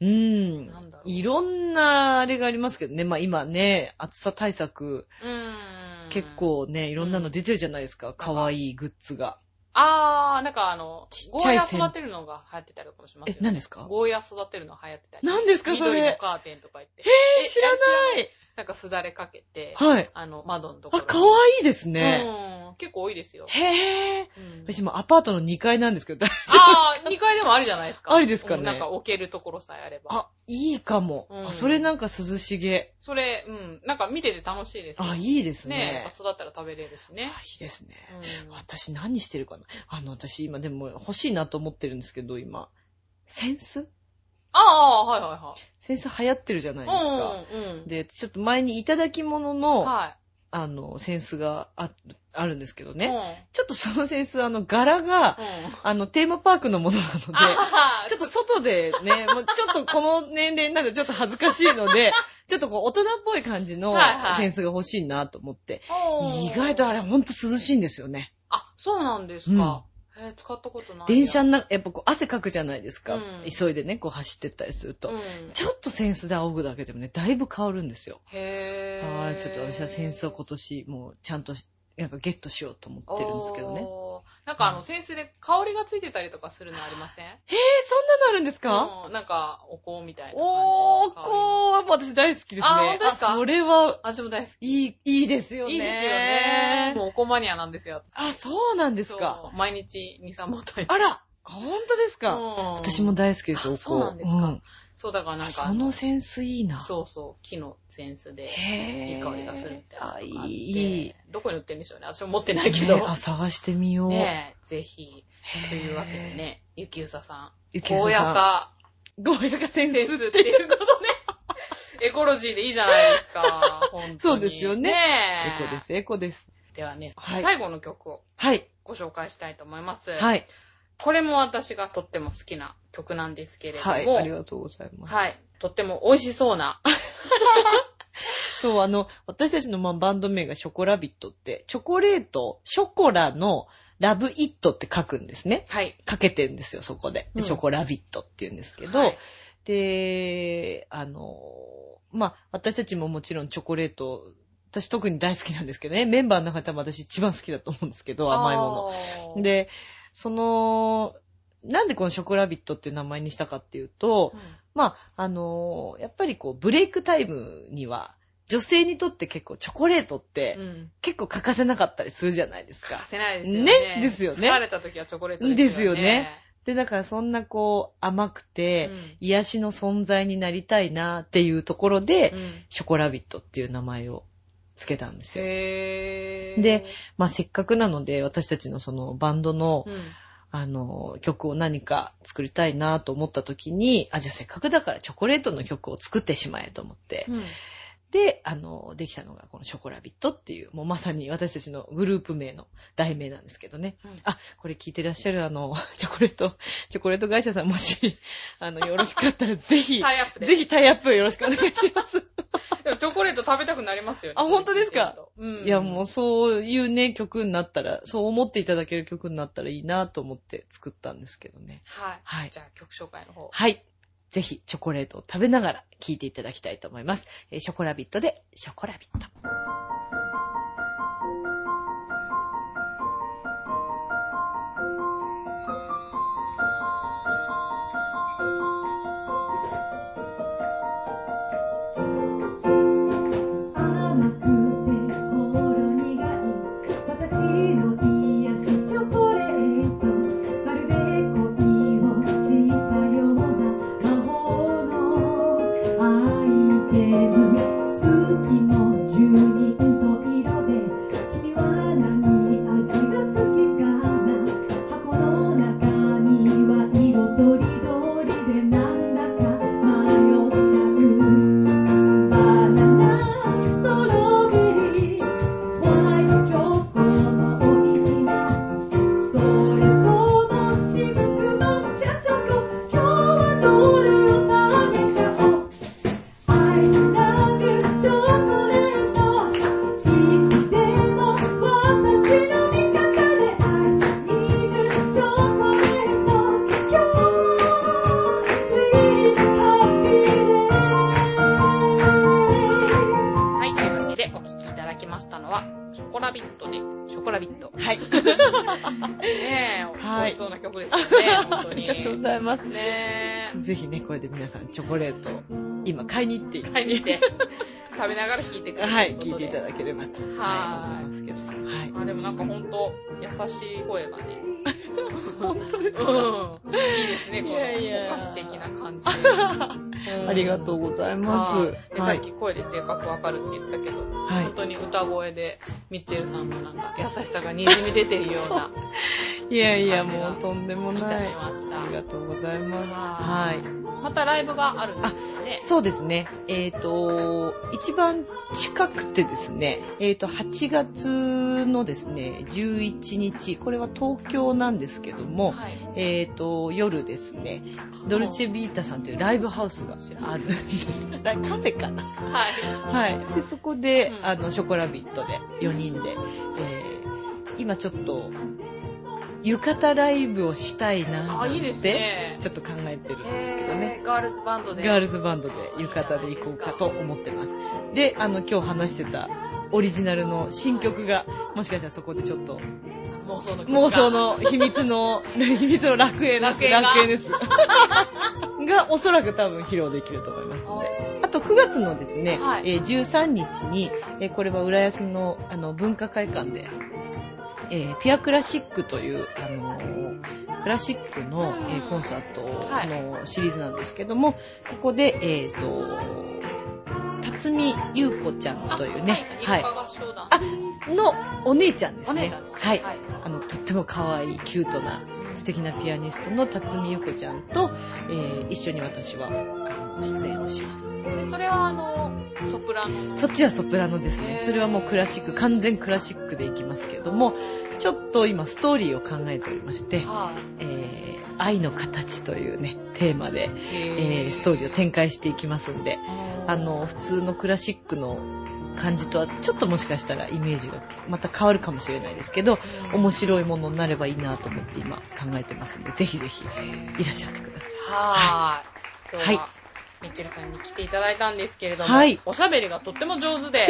うーんなんだろ。ういろんなあれがありますけどね。まあ今ね、暑さ対策、うーん。結。構ね、いろんなの出てるじゃないですか。かわいいグッズが。あー、なんかあの、ゴーヤ育てるのが流行ってたりとかもしますよ、え何ですか？ゴーヤ育てるの流行ってたり。何ですかそれ？緑のカーテンとか言って。えー、知らないなんかすだれかけて、はい。あの、窓のところあ、に。かわいいですね。うん。結構多いですよ。へぇー。うん私もアパートの2階なんですけど、大丈ああ、2階でもありじゃないですか。ありですかねうんなんか置けるところさえあれば。夫あ、いいかも。うんあそれなんか涼しげ。それ、うん。なんか見てて楽しいですよ。あ、いいですねね。え、育ったら食べれるしねあ。いいですね。うん私何してるかなあの、私今でも欲しいなと思ってるんですけど、今。センスああ、はいはいはい。センス流行ってるじゃないですか。うん、うん。で、ちょっと前にいただき物の、はい。あの、センスがああるんですけどうん。ね。ちょっとそのセンス、あの、柄が、うん。あの、テーマパークのものなので、あちょっと外でね、もうちょっとこの年齢なんでちょっと恥ずかしいので、ちょっとこう大人っぽい感じのはいはいセンスが欲しいなと思って。と意外とあれほんと涼しいんですよね。あ、そうなんですか。えー使ったことない。電車の中、やっぱこう汗かくじゃないですか。うん急いでね、こう走ってったりすると。うん。ちょっとセンスで仰ぐだけでもね、だいぶ変わるんですよ。へー。はい、ちょっと私はセンスを今年、もうちゃんと、なんかゲットしようと思ってるんですけどね。なんかあの、センスで香りがついてたりとかするのありません？えー、そんなのあるんですか、うん。なんか、お香みたいなおー、の香は私大好きですね。あ本当ですか？あそれは、味も大好き。いい、いいですよね。いいですよね。もうお香マニアなんですよ、私。あ、そうなんですか。毎日2、3本食べて。あら、本当ですか？うん私も大好きです、お香。あそうなんですかんそう、だからなんかあそのセンスいいな。そうそう、木のセンスで、いい香りがするって。あいいどこに売ってるんでしょうね。私も持ってないけど。ねあ、探してみよう。ねえ、ぜひ。というわけで。ね、ゆきうささん。ゆきうささんゴーヤか、ゴーヤかセンスってていうことね。エコロジーでいいじゃないですか。本当に。そうですよねねえ。エコです、エコです。ではね、はい最後の曲をはい。ご紹介したいと思います。はい。これも私がとっても好きな曲なんですけれども、はい。ありがとうございます。はい。とっても美味しそうな。そう、あの、私たちのまあバンド名がショコラビットって、チョコレート、ショコラのラブイットって書くんですね。はい。かけてんですよ、そこで。うんでショコラビットって言うんですけど、はいで、あの、まあ、私たちももちろんチョコレート、私特に大好きなんですけどね、メンバーの中でも私一番好きだと思うんですけど、甘いものの。、で、その、なんでこのショコラビットっていう名前にしたかっていうと、まあ、あのやっぱりこう、ブレイクタイムには、女性にとって結構チョコレートってうん。うん。結構欠かせなかったりするじゃないですか欠か。せないですよね。ねですよね疲れた時はチョコレートですよね。ですよねで、だからそんなこう、甘くて、うん癒しの存在になりたいなっていうところで、うん。ショコラビットっていう名前をつけたんですよ。へー。で、まあせっかくなので、私たちのそのバンドの、うん。あの、曲を何か作りたいなと思った時に、あ、じゃあせっかくだからチョコレートの曲を作ってしまえと思って、う。で、あの、できたのがこのショコラビットっていう、もうまさに私たちのグループ名の題名なんですけどね。うんあ、これ聞いてらっしゃるあの、チョコレート、チョコレート会社さんもし、あの、よろしかったらぜひ、タイアップで。ぜひタイアップよろしくお願いします。でもチョコレート食べたくなりますよね。あ本当ですか？うん。いや、もうそういうね、曲になったら、そう思っていただける曲になったらいいなと思って作ったんですけどね。はい。はいじゃあ曲紹介の方。はい。ぜひ、チョコレートを食べながら聴いていただきたいと思います。えーショコラビットで、ショコラビット。チョコレート今買いに行って、買いに行って、食べながら聞いてくれるはい、聞いていただければと、思いますけど。はい。あ、でもなんかほんと、優しい声がね。本当ですうん。いいですね、このお菓子的な感じ ありがとうございますはい。ではいさっき声で性格わかるって言ったけど、はい本当に歌声で、ミッチェルさんのなんか優しさが滲み出てるような、いやいや、もうとんでもない。いたしましたありがとうございます。ははい。またライブがあるんですよね。そうですね。えっ、と、一番近くてですね、えっ、と、8月のですね、11日、これは東京なんですけども、はい。えっ、と、夜ですね、ドルチェビータさんというライブハウスがあるんです。だカフェかなはい。はい。で、そこで、うんあの、ショコラビットで4人で、えー今ちょっと、浴衣ライブをしたいなあ、ーいいですって、ね。ちょっと考えてるんですけどね。ガールズバンドで。ガールズバンドで浴衣で行こうかと思ってます。で、あの、今日話してたオリジナルの新曲が、もしかしたらそこでちょっと、妄想の妄想。の秘密の、秘密の楽園です。楽園が楽園です。が、おそらく多分披露できると思いますので。あと9月のですね、はいえー13日に、えーこれは浦安のあの文化会館で、えーピュアクラシックという、あのークラシックの、うんえーコンサートはいのシリーズなんですけども、ここで、えっ、と、辰巳優子ちゃんというね、はい。はい。のお姉ちゃんですね。すね。はい。はい。あの、とっても可愛い、キュートな、素敵なピアニストの辰巳ゆ子ちゃんと、えー一緒に私は、あの出演をします。で、それはあの、ソプラノ？そっちはソプラノですね。それはもうクラシック、完全クラシックでいきますけれども、ちょっと今ストーリーを考えておりまして、はい。えー愛の形というね、テーマで、えへーストーリーを展開していきますんで、あ、の、普通のクラシックの感じとはちょっともしかしたらイメージがまた変わるかもしれないですけど、面白いものになればいいなと思って今考えてますんで、ぜひぜひいらっしゃってください。はーい。今日は、はミッチェルさんに来ていただいたんですけれども、はいおしゃべりがとっても上手で、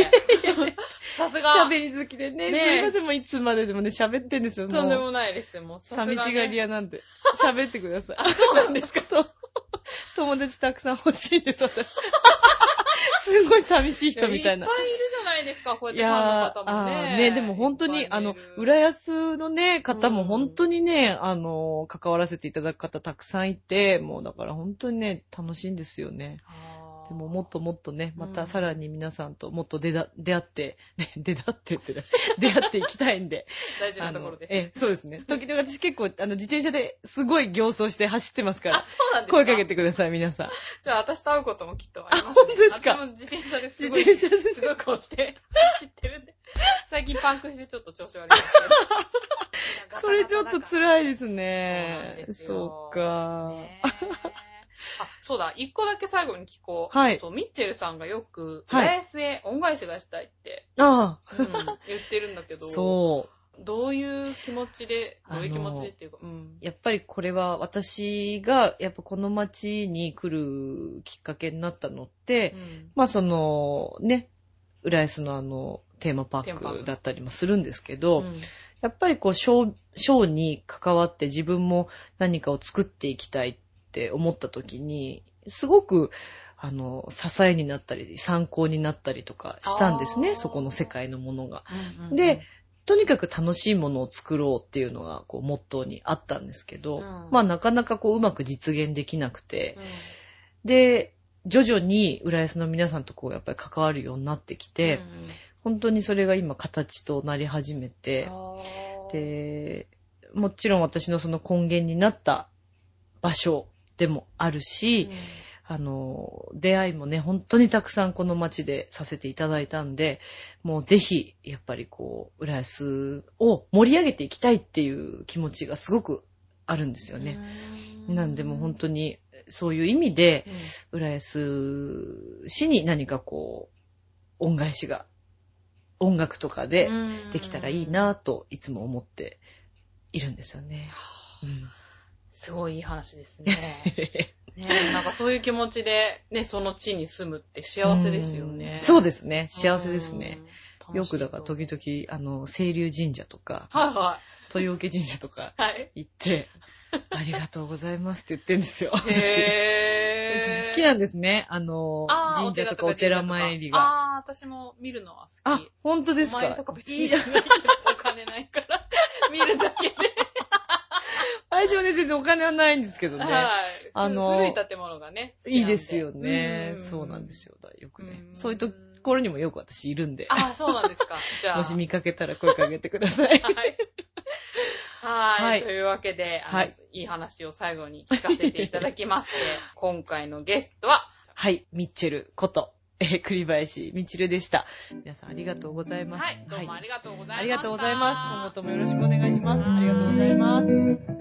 さすが、喋り好きでね、ねすいません、もういつまででもね、喋ってんですよ。とんでもないです。もう寂しがり屋なんで。喋ってください。あ、そうなんですか。と 友達たくさん欲しいです、私。すごい寂しい人みたいな。いっぱいいるじゃないですか、こうやっいてファンの方もね。ね、でも本当に、あの、浦安のね、方もうん本当にね、あの、関わらせていただく方たくさんいて、もうだから本当にね、楽しいんですよね。あーでももっともっとね、まうんたさらに皆さんともっと出だ出会って、ね、出会ってってね、出会っていきたいんで。大事なところで。ええ、そうですね。時々私結構、あの、自転車ですごい行走して走ってますかあ、ら、そうなんですか？声かけてください、皆さん。じゃあ私と会うこともきっとあります、ね。あ本当ですか？私も自転車です自ごい、転車ですすごい顔して 走ってるんで。最近パンクしてちょっと調子悪いですけど。それちょっと辛いですねそよっか。あ、そうだ、一個だけ最後に聞こう。はい。そう、ミッチェルさんがよく、はい。浦安へ恩返しがしたいって、あうん、言ってるんだけあ、ど、そう。どういう気持ちで、どういう気持ちでっていうか、うん。やっぱりこれは私が、やっぱこの街に来るきっかけになったのって、うん。まあその、ね、浦安のあの、テーマパテーク。だったりもするんですけど、うん。やっぱりこう、ショー、ショーに関わって自分も何かを作っていきたいって思った時に、すごく、あの、支えになったり、参考になったりとかしたんですね、そこの世界のものが。うんうんで、とにかく楽しいものを作ろうっていうのが、こう、モットーにあったんですけど、うん。まあ、なかなかこう、うまく実現できなくて、うん。で、徐々に浦安の皆さんとこう、やっぱり関わるようになってきて、うん本当にそれが今形となり始めて、で、もちろん私のその根源になった場所でもあるし、あの、出会いもね、本当にたくさんこの街でさせていただいたんで、もうぜひ、やっぱりこう、浦安を盛り上げていきたいっていう気持ちがすごくあるんですよね。うん。なんでもう本当に、そういう意味で、うん。浦安市に何かこう、恩返しが、音楽とかでできたらいいなといつも思っているんですよね。うんすごいいい話ですね。ねなんかそういう気持ちで、ね、その地に住むって幸せですよね。うんそうですね。幸せですね。うん。よくだから時々。々、あの、清流神社とか、はいは豊受神社とかい。はい。行って、ありがとうございますって言ってんですよ。私好きなんですね。あの、神社とかお寺参りが。ああー、私も見るのは好あき。、本当ですお前かとか別にしないけど、お金ないから。見るだけで。私はね、全然お金はないんですけどね。はい。あの古い建物がね。いいですよね。んそうなんですよ。よくねう。んそういうところにもよく私いるんで。ああ、そうなんですか。じゃあ。もし見かけたら声かけてください。はい。はい。はいというわけで、あの、はいい、い話を最後に聞かせていただきまして、今回のゲストは、はい、ミッチェルこと、えー、栗林みちるでした。皆さんありがとうございます。はい、どうもありがとうございます、はい。ありがとうございます。今後ともよろしくお願いします。ありがとうございます。